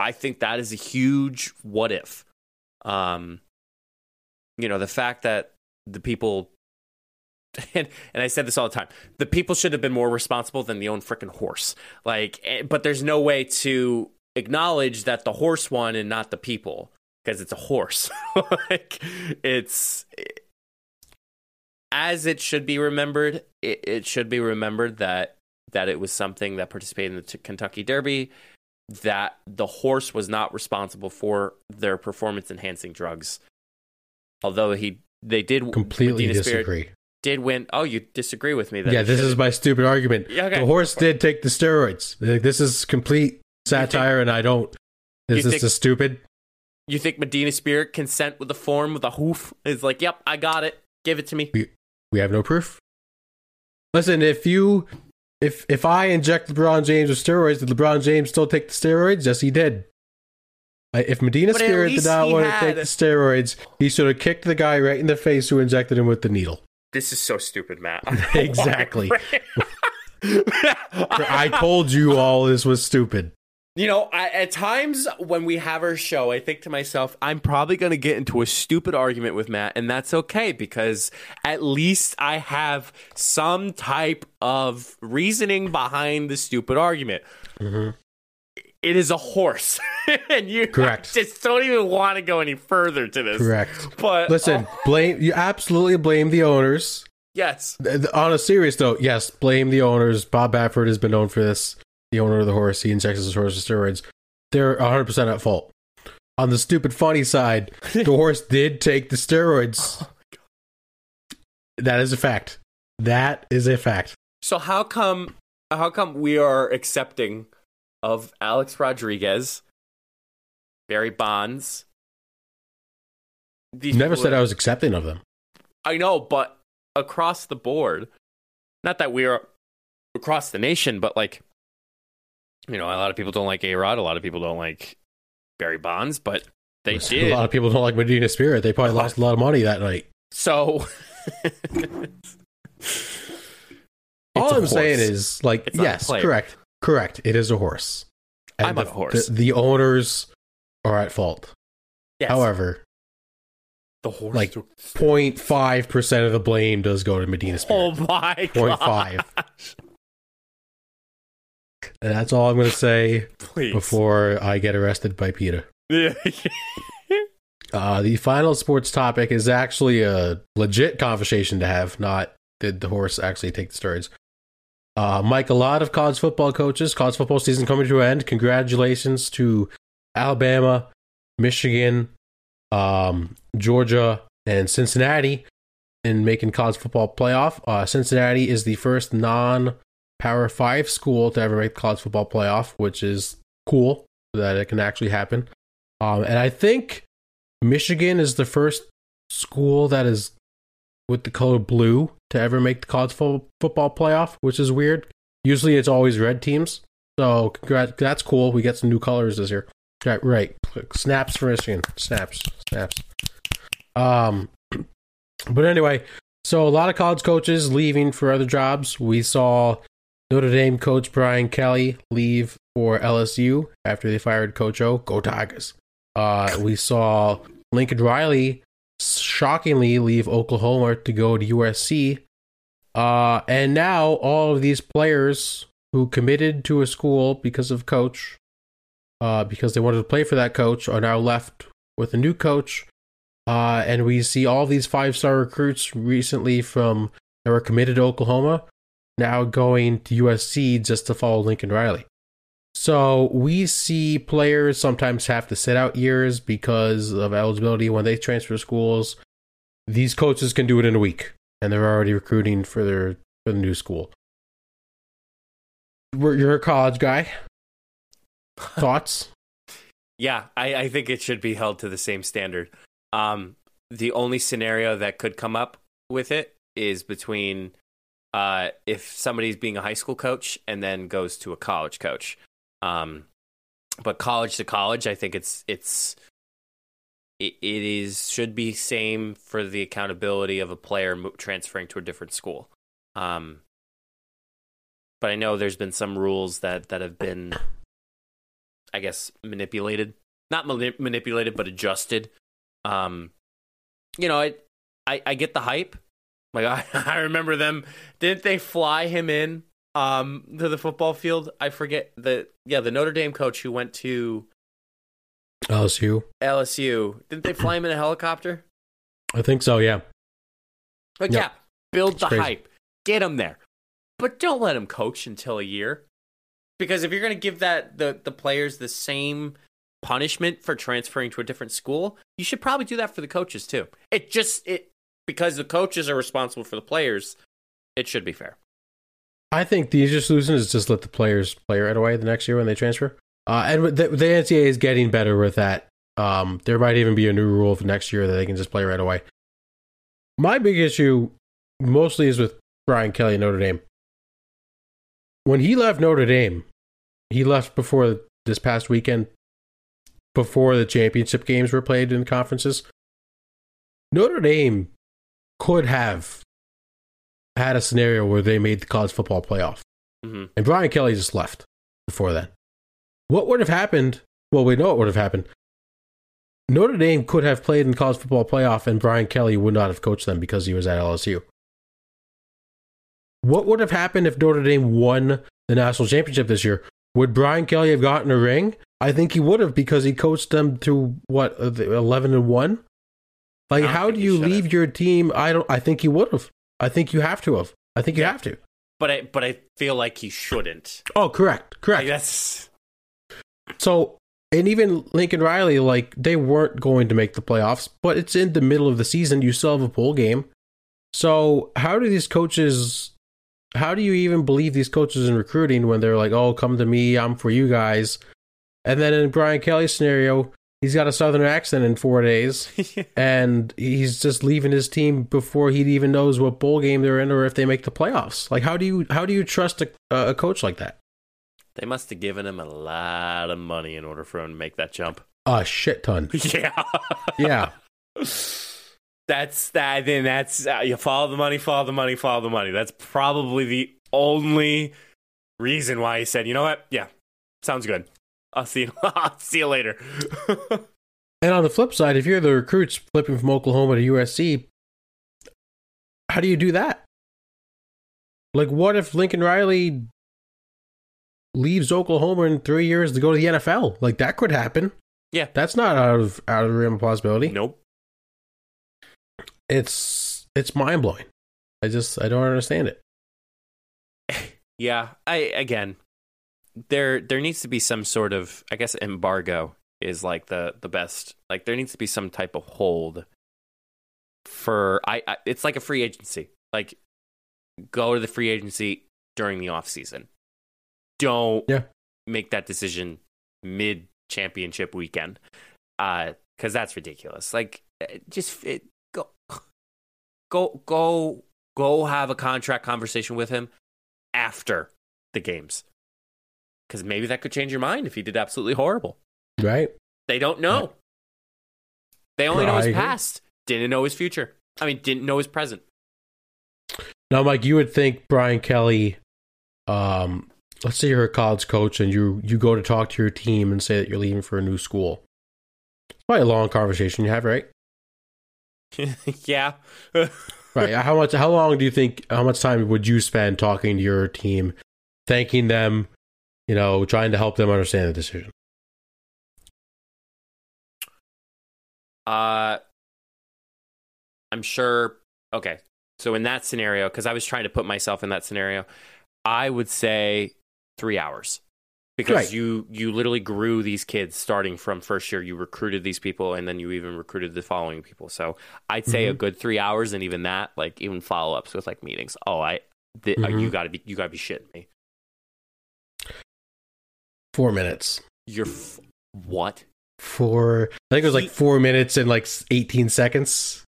I think that is a huge what if. Um, you know, the fact that the people and, and I said this all the time. The people should have been more responsible than the own freaking horse. Like, eh, but there's no way to acknowledge that the horse won and not the people because it's a horse. like, it's as it should be remembered. It, it should be remembered that that it was something that participated in the T- Kentucky Derby. That the horse was not responsible for their performance enhancing drugs, although he they did Completely Medina Spirit disagree. did win. Oh, you disagree with me? Then Yeah, this is my stupid argument. Yeah, okay. The horse did take the steroids. This is complete satire, and I don't. Is this think- is stupid? You think Medina Spirit consent with the form with a hoof is like, yep, I got it. Give it to me. We have no proof. Listen, if you if if I inject LeBron James with steroids, did LeBron James still take the steroids? Yes, he did. I- If Medina But at Spirit did not he want to take the steroids, he should have kicked the guy right in the face who injected him with the needle. This is so stupid, Matt. Exactly. I told you all this was stupid. You know, I, at times when we have our show, I think to myself, I'm probably going to get into a stupid argument with Matt, and that's okay because at least I have some type of reasoning behind the stupid argument. Mhm. It is a horse, and you Correct. just don't even want to go any further to this. Correct. But Listen, oh, blame you absolutely blame the owners. yes, On a serious note, yes, blame the owners. Bob Baffert has been known for this. The owner of the horse, he injects his horse with steroids. They're 100% at fault. On the stupid funny side, the horse did take the steroids. Oh that is a fact. That is a fact. So how come how come we are accepting of Alex Rodriguez, Barry Bonds? These Never said that- I was accepting of them. I know, but across the board, not that we are across the nation, but like you know, a lot of people don't like A Rod, a lot of people don't like Barry Bonds, but they did. A lot of people don't like Medina Spirit. They probably lost a lot of money that night. so All I'm saying is, like, It's yes, correct, correct. It is a horse. I'm the, a horse. The, the owners are at fault. yes. However, The horse. Like, took- 0.5 percent of the blame does go to Medina Spirit. oh my 0.5. god. And that's all I'm going to say Please. before I get arrested by PETA. Yeah. Uh, the final sports topic is actually a legit conversation to have, not did the horse actually take the steroids. Uh, Mike, a lot of college football coaches, college football season coming to an end. Congratulations to Alabama, Michigan, um, Georgia, and Cincinnati in making college football playoff. Uh, Cincinnati is the first non Power Five school to ever make the college football playoff, which is cool that it can actually happen. Um, and I think Michigan is the first school that is with the color blue to ever make the college fo- football playoff, which is weird. Usually it's always red teams. So congrats, that's cool. We get some new colors this year. Right, right. Snaps for Michigan. Snaps. Snaps. Um, but anyway, so a lot of college coaches leaving for other jobs. We saw Notre Dame coach Brian Kelly leave for LSU after they fired Coach O. Go Tigers. Uh, we saw Lincoln Riley shockingly leave Oklahoma to go to USC. Uh, and now all of these players who committed to a school because of coach, uh, because they wanted to play for that coach, are now left with a new coach. Uh, and we see all these five star recruits recently from that were committed to Oklahoma now going to USC just to follow Lincoln Riley. So we see players sometimes have to sit out years because of eligibility when they transfer schools. These coaches can do it in a week, and they're already recruiting for their for the new school. You're a college guy. Thoughts? Yeah, I, I think it should be held to the same standard. Um, the only scenario that could come up with it is between uh, if somebody's being a high school coach and then goes to a college coach. Um, but college to college, I think it's it's it, it is should be same for the accountability of a player transferring to a different school. Um, but I know there's been some rules that that have been I guess manipulated, not mani- manipulated, but adjusted. Um, you know, I, I, I get the hype. Like I, I remember them. Didn't they fly him in um to the football field? I forget the yeah the Notre Dame coach who went to LSU. LSU. Didn't they fly him in a helicopter? I think so. Yeah. Like Yep. yeah, build It's the crazy. hype, get him there, but don't let him coach until a year. Because if you're going to give that the the players the same punishment for transferring to a different school, you should probably do that for the coaches too. It just it because the coaches are responsible for the players. It should be fair. I think the easiest solution is just let the players play right away the next year when they transfer. Uh, and the, the NCAA is getting better with that. Um, there might even be a new rule for next year that they can just play right away. My big issue mostly is with Brian Kelly Notre Dame. When he left Notre Dame, he left before this past weekend, before the championship games were played in conferences. Notre Dame could have had a scenario where they made the college football playoff. hmm And Brian Kelly just left before that. What would have happened? Well, we know what would have happened. Notre Dame could have played in the college football playoff, and Brian Kelly would not have coached them because he was at LSU. What would have happened if Notre Dame won the national championship this year? Would Brian Kelly have gotten a ring? I think he would have because he coached them to what uh, eleven and one. Like, how do you should have. leave your team? I don't. I think you would have. I think you have to have. I think you Yeah. have to. But I but I feel like he shouldn't. Oh, correct, correct. That's So, and even Lincoln Riley, like they weren't going to make the playoffs, but it's in the middle of the season. You still have a bowl game. So, how do these coaches? How do you even believe these coaches in recruiting when they're like, "Oh, come to me, I'm for you guys," and then in Brian Kelly's scenario, he's got a southern accent in four days, and he's just leaving his team before he even knows what bowl game they're in or if they make the playoffs. Like, how do you how do you trust a, a coach like that? they must have given him a lot of money in order for him to make that jump. A shit ton. Yeah. Yeah. That's that. Then that's uh, you follow the money, follow the money, follow the money. That's probably the only reason why he said, "You know what? Yeah, sounds good. I'll see. You, I'll see you later." And on the flip side, if you're the recruits flipping from Oklahoma to USC, how do you do that? Like, what if Lincoln Riley leaves Oklahoma in three years to go to the NFL? Like, that could happen. Yeah. that's not out of out of the realm of possibility. Nope. It's it's mind blowing. I just I don't understand it. Yeah, I again, there there needs to be some sort of I guess embargo is like the the best. Like there needs to be some type of hold for I, I it's like a free agency. Like go to the free agency during the off season. Don't Yeah. make that decision mid championship weekend. Uh cuz that's ridiculous. Like just it, go go go go have a contract conversation with him after the games. Cuz maybe that could change your mind if he did absolutely horrible. Right? They don't know. They only know his past, didn't know his future. I mean, didn't know his present. Now, Mike, you would think Brian Kelly, um, let's say you're a college coach and you you go to talk to your team and say that you're leaving for a new school. It's probably a long conversation you have, right? yeah. Right. how much? How long do you think? How much time would you spend talking to your team, thanking them, you know, trying to help them understand the decision? Uh, I'm sure. Okay, so in that scenario, because I was trying to put myself in that scenario, I would say three hours, because Right. you you literally grew these kids starting from first year. You recruited these people, and then you even recruited the following people. So I'd say a Mhm. good three hours, and even that, like even follow ups with like meetings. Oh, I, th- uh, Mhm. you got to be you got to be shitting me. Four minutes. You're f- what? Four. I think it was like four minutes and like eighteen seconds.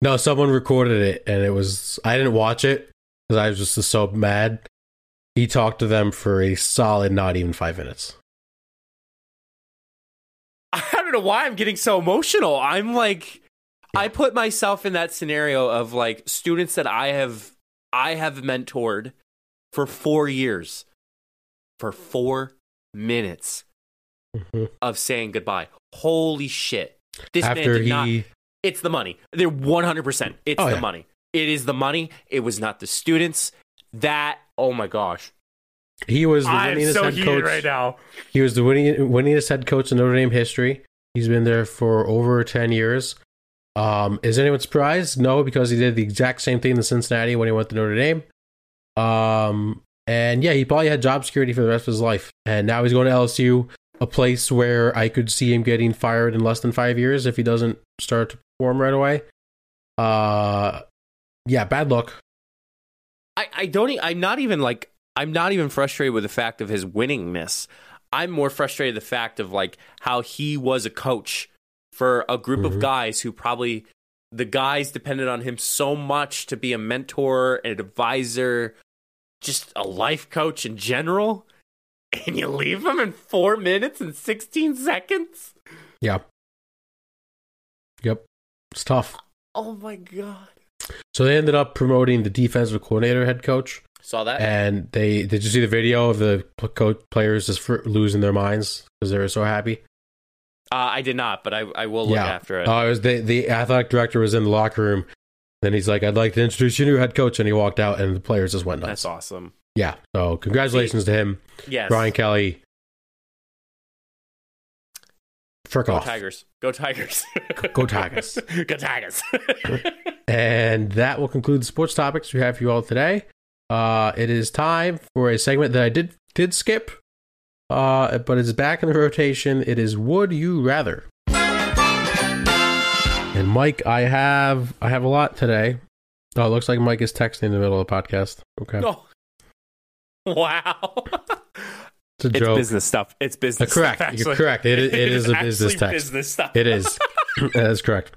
No, someone recorded it, and it was. I didn't watch it because I was just so mad. He talked to them for a solid, not even five minutes. I don't know why I'm getting so emotional. I'm like I put myself in that scenario of like students that I have I have mentored for 4 years for 4 minutes Mhm. of saying goodbye. Holy shit. This man did he, not it's the money. They're 100%. It's Oh, the yeah. money. It is the money. It was not the students. That oh my gosh. he was the winningest so head coach. right now. He was the winning, winningest head coach in Notre Dame history. He's been there for over 10 years. Um, is anyone surprised? No, because he did the exact same thing in Cincinnati when he went to Notre Dame. Um, and yeah, he probably had job security for the rest of his life. And now he's going to LSU, a place where I could see him getting fired in less than five years if he doesn't start to perform right away. Uh, yeah, bad luck. I, I don't e- I'm not even like I'm not even frustrated with the fact of his winningness. I'm more frustrated with the fact of like how he was a coach for a group Mhm. of guys who probably the guys depended on him so much to be a mentor, an advisor, just a life coach in general. And you leave him in four minutes and 16 seconds? Yeah. Yep. It's tough. Oh my God. So they ended up promoting the defensive coordinator head coach. Saw that? and they did you see the video of the coach players just fr- losing their minds because they were so happy? Uh, I did not, but I, I will look Yeah. after it. Oh, it was the the athletic director was in the locker room. Then he's like, "I'd like to introduce your new head coach," and he walked out, and the players just went nuts. That's awesome. Yeah. So congratulations to him, Yes. Brian Kelly. Frick Go off. Tigers. Go Tigers. Go Tigers. Go Tigers. And that will conclude the sports topics we have for you all today. Uh, it is time for a segment that I did did skip, uh, but it's back in the rotation. It is Would You Rather? And Mike, I have I have a lot today. Oh, it looks like Mike is texting in the middle of the podcast. Okay, oh. Wow. it's a It's joke. business stuff. It's Uh, business correct. stuff. You're correct. It is a business text. Business stuff. It is. That is correct.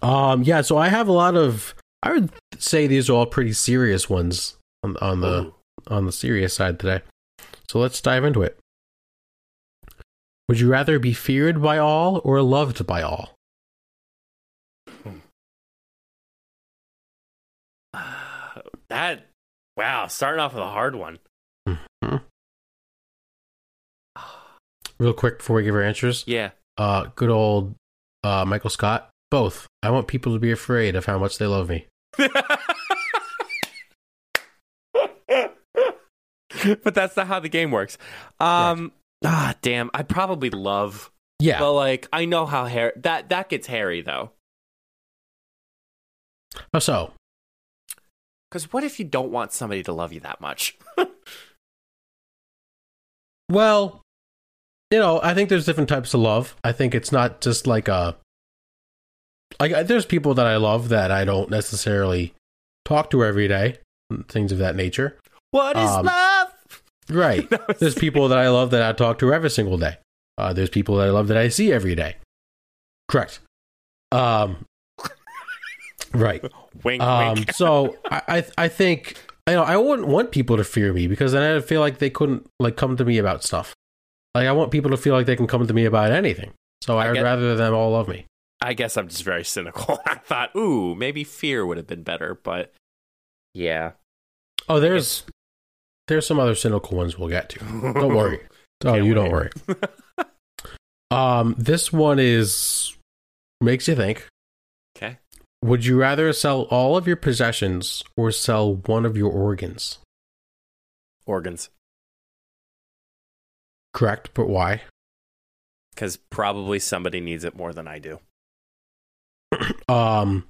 Um, yeah. So I have a lot of. I would say these are all pretty serious ones on on the Ooh. on the serious side today. So let's dive into it. Would you rather be feared by all or loved by all? That wow, starting off with a hard one. Real quick before we give our answers, Yeah. uh, good old uh, Michael Scott? Both. I want people to be afraid of how much they love me. but that's not how the game works. Um, ah, damn. I probably love, Yeah. but like I know how hair that that gets hairy though. How so? Because what if you don't want somebody to love you that much? Well, you know, I think there's different types of love. I think it's not just like a like there's people that I love that I don't necessarily talk to every day, things of that nature. What is Um, love? Right. Was- There's people that I love that I talk to every single day. Uh, there's people that I love that I see every day. Correct. Um. Right. wink, Um. wink. So I, I I think you know I wouldn't want people to fear me because then I feel like they couldn't like come to me about stuff. Like I want people to feel like they can come to me about anything. So I I'd get- rather them all love me. I guess I'm just very cynical. I thought, ooh, maybe fear would have been better, but yeah. Oh, there's there's some other cynical ones we'll get to. Don't worry. Oh, Can't you don't worry. Um, this one is makes you think. Would you rather sell all of your possessions or sell one of your organs? Organs. Correct, but why? Because probably somebody needs it more than I do. Um,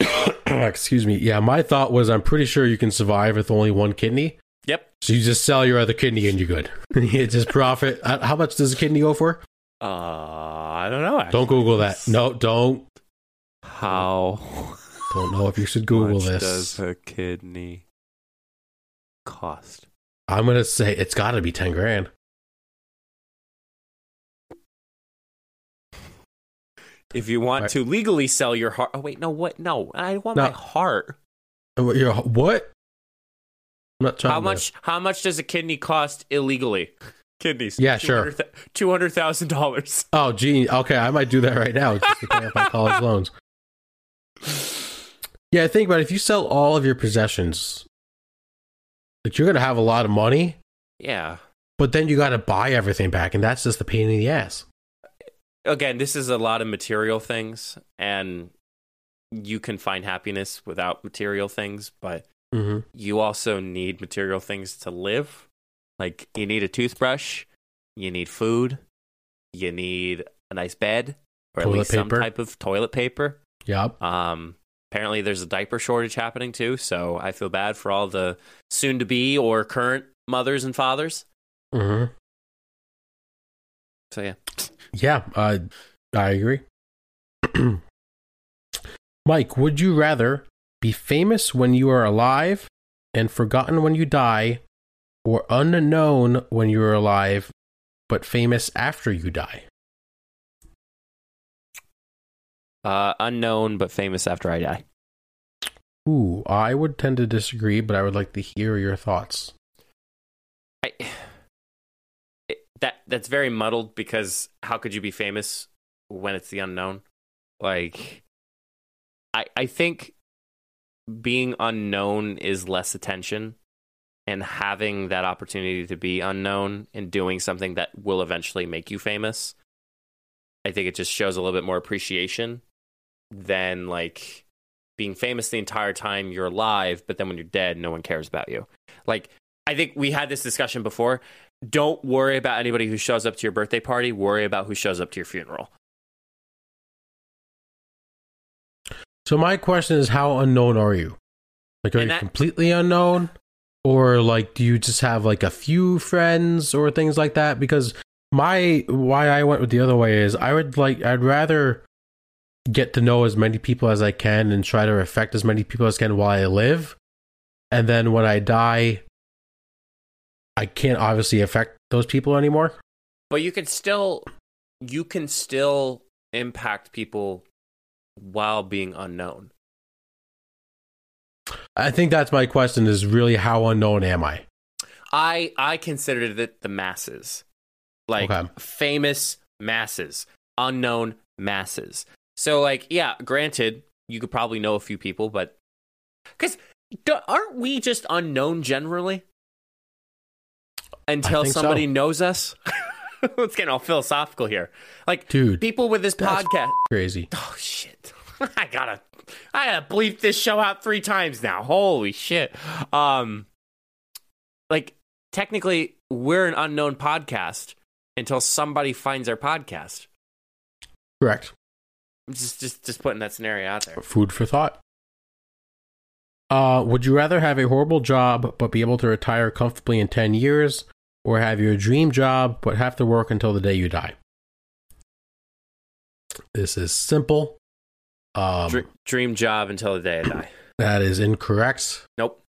excuse me. Yeah, my thought was I'm pretty sure you can survive with only one kidney. Yep. So you just sell your other kidney and you're good. you just profit. Uh, How much does a kidney go for? Uh, I don't know. Actually. Don't Google that. No, don't. How Don't know if you should Google much this. does a kidney cost? I'm gonna say it's got to be ten grand. If you want Right. to legally sell your heart, oh wait, no, what? No, I want No. my heart. Uh, you're- What? I'm not trying. How to- much? How much does a kidney cost illegally? Kidneys. Yeah, sure. Two hundred thousand dollars. Oh, gee. Okay, I might do that right now just to pay off my college loans. Yeah, think about it. If you sell all of your possessions, like you're gonna have a lot of money, Yeah. but then you got to buy everything back, and that's just the pain in the ass. Again, this is a lot of material things, and you can find happiness without material things, but Mm-hmm. you also need material things to live. Like you need a toothbrush, you need food, you need a nice bed, or Toilet at least some type of toilet paper. Yep. Um, apparently, there's a diaper shortage happening too, so I feel bad for all the soon-to-be or current mothers and fathers. Mm-hmm. So yeah, Yeah, uh, I agree. Mike, would you rather be famous when you are alive and forgotten when you die, or unknown when you are alive but famous after you die? Uh, unknown but famous after I die. Ooh, I would tend to disagree, but I would like to hear your thoughts. I, it, that that's very muddled because how could you be famous when it's the unknown? Like, I I think being unknown is less attention, and having that opportunity to be unknown and doing something that will eventually make you famous, I think it just shows a little bit more appreciation than like being famous the entire time you're alive, but then when you're dead, no one cares about you. Like I think we had this discussion before. Don't worry about anybody who shows up to your birthday party. Worry about who shows up to your funeral. So my question is, how unknown are you? Like, are And you completely unknown, or like, do you just have like a few friends or things like that? Because my why I went with the other way is I would like I'd rather get to know as many people as I can and try to affect as many people as I can while I live, and then when I die, I can't obviously affect those people anymore. But you can still you can still impact people while being unknown. I think that's my question: is really how unknown am I? I I considered it the masses. Like Okay. famous masses, unknown masses. So like yeah, granted, you could probably know a few people, but cuz aren't we just unknown generally? Until think so. somebody knows us? Let's get all philosophical here. Like, Dude, people with this podcast. crazy. Oh shit! I gotta, I gotta bleep this show out three times now. Holy shit! Um, like technically, we're an unknown podcast until somebody finds our podcast. Correct. I'm just, just, just putting that scenario out there. Food for thought. Uh, would you rather have a horrible job but be able to retire comfortably in 10 years, or have your dream job but have to work until the day you die? This is simple. Um, Dr- dream job until the day I die. that is incorrect. Nope.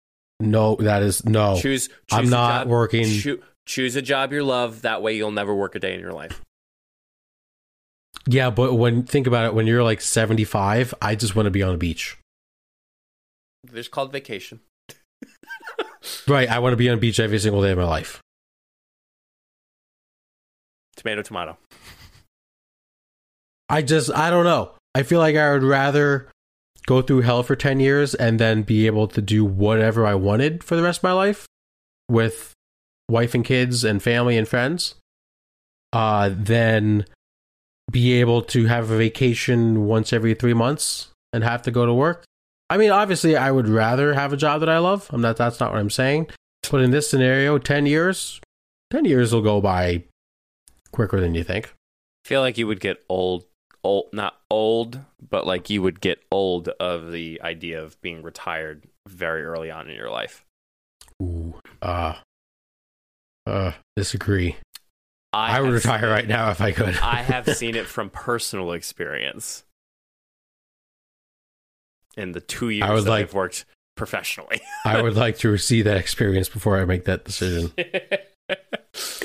No, that is no. Choose. choose I'm not job- working. choo- choose a job you love. That way, you'll never work a day in your life. Yeah, but when think about it, when you're like 75, I just want to be on a beach. It's called vacation. Right, I want to be on a beach every single day of my life. Tomato, tomato. I just I don't know. I feel like I would rather go through hell for 10 years and then be able to do whatever I wanted for the rest of my life with wife and kids and family and friends. Uh then be able to have a vacation once every 3 months and have to go to work. I mean, obviously I would rather have a job that I love. I'm not that's not what I'm saying. But in this scenario, 10 years 10 years will go by quicker than you think. I feel like you would get old, old, not old, but like you would get old of the idea of being retired very early on in your life. Ooh, uh, uh, disagree. I, would retire right now if I could. I have seen it from personal experience in the two years I would that like- I've worked professionally. I would like to see that experience before I make that decision.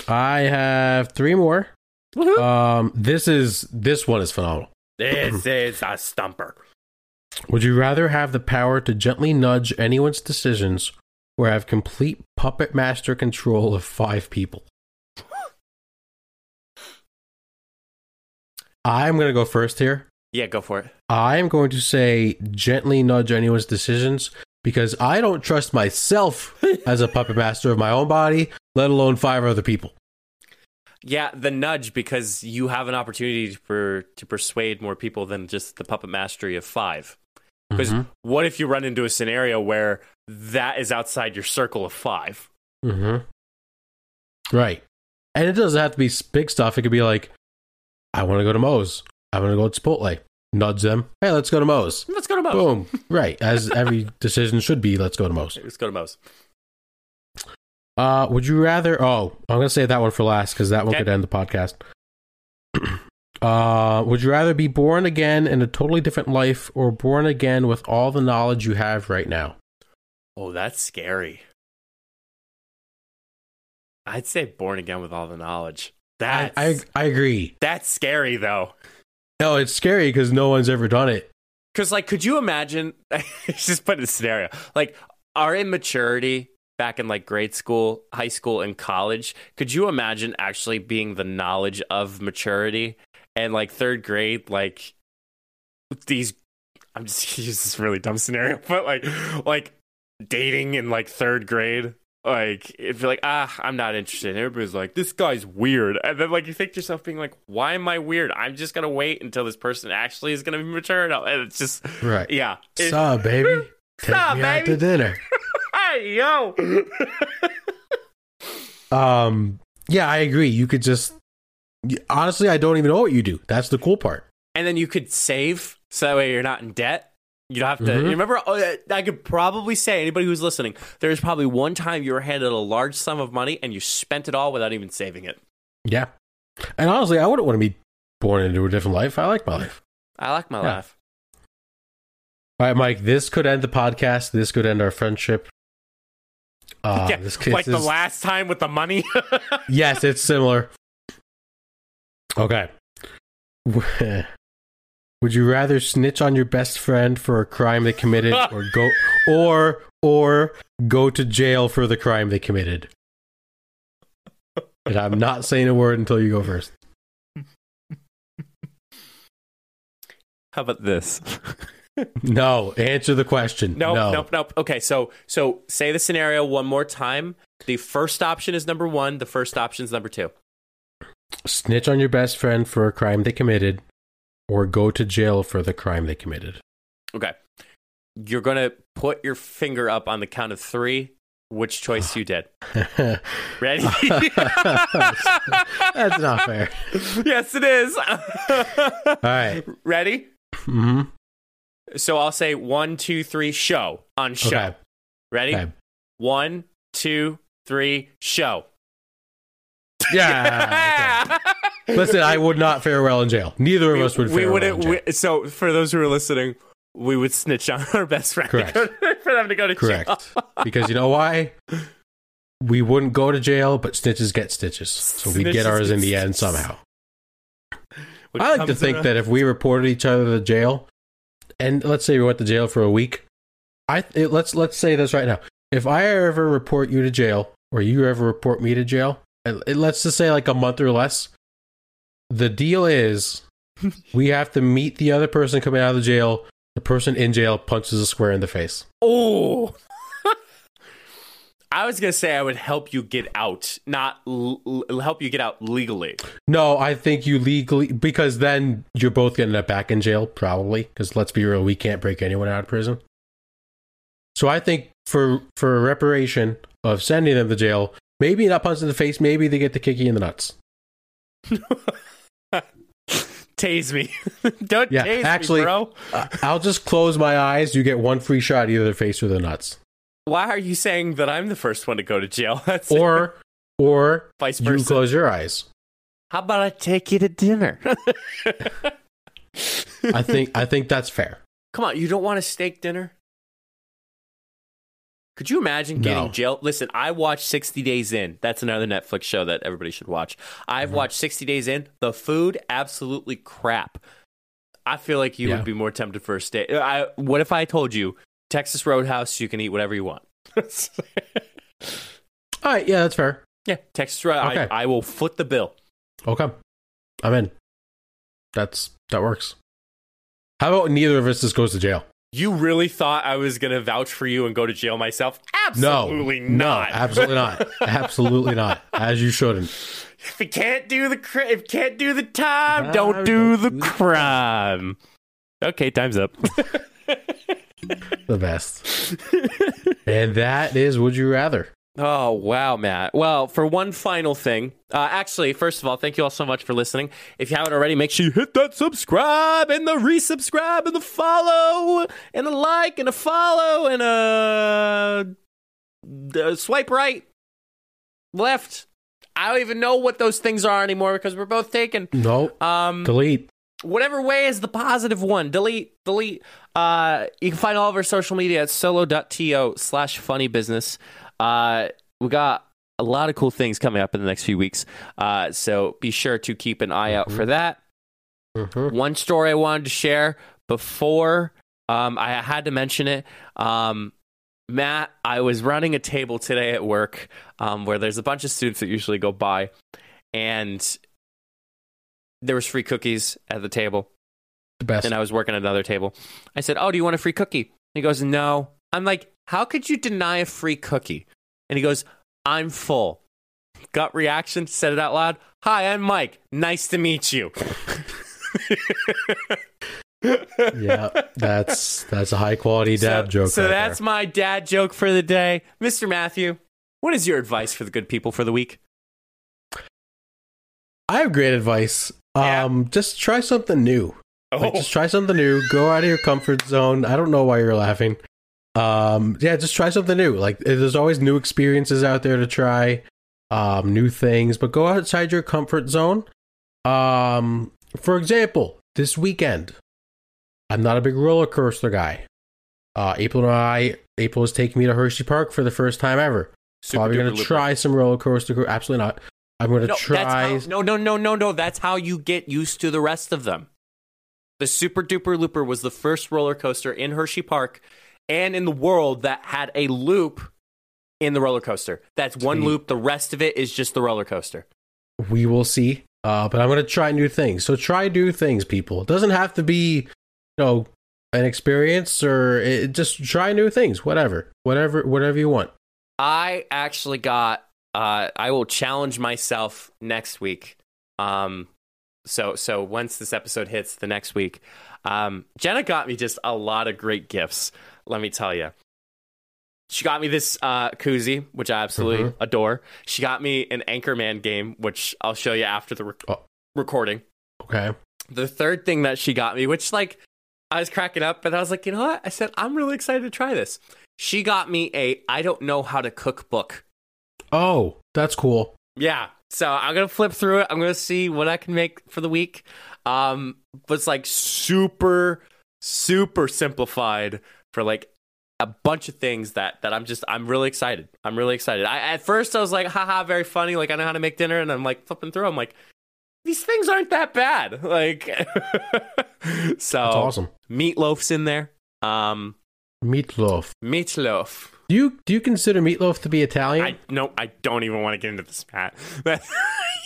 I have three more. Woohoo. Um, this is this one is phenomenal. this is a stumper. Would you rather have the power to gently nudge anyone's decisions, or have complete puppet master control of five people? I'm gonna go first here. Yeah, go for it. I am going to say gently nudge anyone's decisions because I don't trust myself as a puppet master of my own body, let alone five other people. Yeah, the nudge because you have an opportunity for to persuade more people than just the puppet mastery of five. Because Mhm. what if you run into a scenario where that is outside your circle of five? Mhm. Right. And it doesn't have to be big stuff. It could be like, I want to go to Moe's. I want to go to Chipotle. Nudge them. Hey, let's go to Moe's. Let's go to Moe's. Boom. right. As every decision should be, let's go to Moe's. Let's go to Moe's. Uh, would you rather? Oh, I'm gonna save that one for last because that one Okay. could end the podcast. uh, would you rather be born again in a totally different life or born again with all the knowledge you have right now? Oh, that's scary. I'd say born again with all the knowledge. I, I I agree. that's scary though. No, it's scary because no one's ever done it. Because, like, could you imagine? just put in a scenario like our immaturity back in like grade school, high school, and college. Could you imagine actually being the knowledge of maturity and like third grade, like these? I'm just gonna use this really dumb scenario, but like, like dating in like third grade. Like it'd be like ah I'm not interested. Everybody's like this guy's weird, and then like you think to yourself being like why am I weird? I'm just gonna wait until this person actually is gonna be mature enough, and it's just Right. yeah. It- Sup, baby? Take Sup, me out baby? to dinner. hey yo. Um, yeah, I agree. You could just honestly, I don't even know what you do. That's the cool part. and then you could save so that way you're not in debt. You don't have to. Mhm. You remember? oh, I could probably say anybody who's listening, there's probably one time you were handed a large sum of money and you spent it all without even saving it. Yeah, and honestly, I wouldn't want to be born into a different life. I like my life. I like my Yeah. life. All right, Mike. This could end the podcast. This could end our friendship. Uh, Yeah, this, like this the last time with the money. Yes, it's similar. Okay. Would you rather snitch on your best friend for a crime they committed or go or or go to jail for the crime they committed? And I'm not saying a word until you go first. How about this? No, answer the question. Nope, no. nope, nope. Okay, so so say the scenario one more time. The first option is number one. The first option is number two. snitch on your best friend for a crime they committed, or go to jail for the crime they committed. Okay. You're going to put your finger up on the count of three. Which choice you did? Ready? That's not fair. yes, it is. All right. Ready? Mm-hmm. So I'll say one, two, three, show on show. Okay. Ready? Okay. One, two, three, show. Yeah. Listen, I would not fare well in jail. Neither of us would we fare well in wouldn't. jail. We, so for those who are listening, we would snitch on our best friend Correct. to- for them to go to jail. Correct. because you know why? We wouldn't go to jail, but snitches get stitches. So we get ours in the end somehow. Which I like to think a- that if we reported each other to jail, and let's say we went to jail for a week, I it, let's let's say this right now. If I ever report you to jail, or you ever report me to jail, it- let's just say like a month or less, the deal is we have to meet the other person coming out of the jail. The person in jail punches a square in the face. Oh. I was gonna say I would help you get out, not l- l- help you get out legally. No, I think you legally because then you're both going getting it back in jail probably. Because let's be real, we can't break anyone out of prison. So I think for for reparation of sending them to jail, maybe not punch in the face, maybe they get the kicky in the nuts. Tase me, don't Yeah, tase actually- me, bro. Uh, I'll just close my eyes. You get one free shot either the face or the nuts, Why are you saying that I'm the first one to go to jail? That's or or vice versa. you versa. close your eyes. How about I take you to dinner? I think I think that's fair. Come on, you don't want a steak dinner? Could you imagine getting No. jail? Listen, I watched 60 Days In. That's another Netflix show that everybody should watch. I've Mm-hmm. watched 60 Days In. The food, absolutely crap. I feel like you Yeah. would be more tempted for a steak. I, what if I told you Texas Roadhouse, you can eat whatever you want? All right, yeah, that's fair. yeah, Texas Roadhouse. Okay. I, I will foot the bill. Okay, I'm in. That's that works. How about neither of us just goes to jail? You really thought I was going to vouch for you and go to jail myself? Absolutely no, not. absolutely not, absolutely not. As you shouldn't. If you can't do the cri- if you can't do the time, Ah, don't do don't the do the crime. Okay, time's up. The best. and that is Would You Rather. Oh wow, Matt. Well, for one final thing, uh, actually, first of all, thank you all so much for listening. If you haven't already, make sure you hit that subscribe and the resubscribe and the follow and the like and a follow and a, a swipe right, left. I don't even know what those things are anymore because we're both taken. No, Um, delete. whatever way is the positive one delete delete uh you can find all of our social media at solo.to slash funny business uh we got a lot of cool things coming up in the next few weeks uh so be sure to keep an eye out for that Mhm. one story i wanted to share before um i had to mention it um matt i was running a table today at work um where there's a bunch of students that usually go by and there was free cookies at the table The best. and I was working at another table. I said, "Oh, do you want a free cookie?" He goes, "No." I'm like, "How could you deny a free cookie?" And he goes, "I'm full." Gut reaction, said it out loud. "Hi, I'm Mike. Nice to meet you." yeah, that's that's a high quality dad so, joke. So right that's there. my dad joke for the day. Mr. Matthew, what is your advice for the good people for the week? I have great advice. Yeah. Um, just try something new. Like, Oh. just try something new. Go out of your comfort zone. I don't know why you're laughing. Um, yeah, just try something new. Like there's always new experiences out there to try, um, new things. But go outside your comfort zone. Um, for example, this weekend, I'm not a big roller coaster guy. Uh, April and I, April is taking me to Hershey Park for the first time ever. Super Probably gonna try some roller coaster. Absolutely not. I'm gonna No, try. that's how, no, no, no, no, no. That's how you get used to the rest of them. The Super Duper Looper was the first roller coaster in Hershey Park and in the world that had a loop in the roller coaster. That's one Sweet. loop. The rest of it is just the roller coaster. we will see. Uh, but I'm going to try new things. So try new things, people. It doesn't have to be, you know, an experience or it, just try new things. Whatever, whatever, whatever you want. I actually got. Uh, I will challenge myself next week. Um, so so once this episode hits the next week, um, Jenna got me just a lot of great gifts. Let me tell you. She got me this uh, koozie, which I absolutely Mhm. adore. She got me an Anchorman game, which I'll show you after the rec- Oh. recording. Okay. The third thing that she got me, which like I was cracking up, but I was like, you know what? I said I'm really excited to try this. She got me a I don't know how to cook book. Oh, that's cool. Yeah. So I'm gonna flip through it. I'm gonna see what I can make for the week. Um, but it's like super, super simplified for like a bunch of things that that I'm just I'm really excited. I'm really excited. I at first I was like, haha, very funny. Like I know how to make dinner, and I'm like flipping through. I'm like, these things aren't that bad. Like, so That's awesome. meatloaf's in there. Um, Meatloaf. meatloaf. Do you do you consider meatloaf to be Italian? I no, I don't even want to get into this, Matt.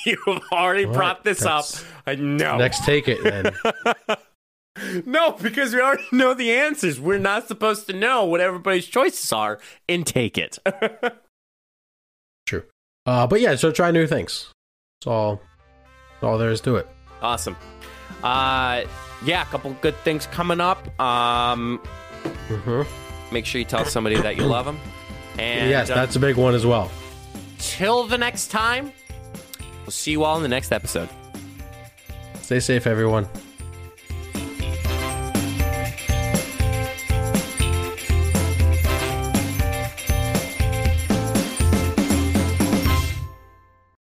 You've already All brought this up. I know. Next, take it then. no, because we already know the answers. We're not supposed to know what everybody's choices are and take it. True. Uh, but yeah, so try new things. That's all. That's all there is to it. awesome. Uh, yeah, a couple good things coming up. Um, hmm make sure you tell somebody that you love them. And yes, uh, that's a big one as well. till the next time, we'll see you all in the next episode. Stay safe, everyone.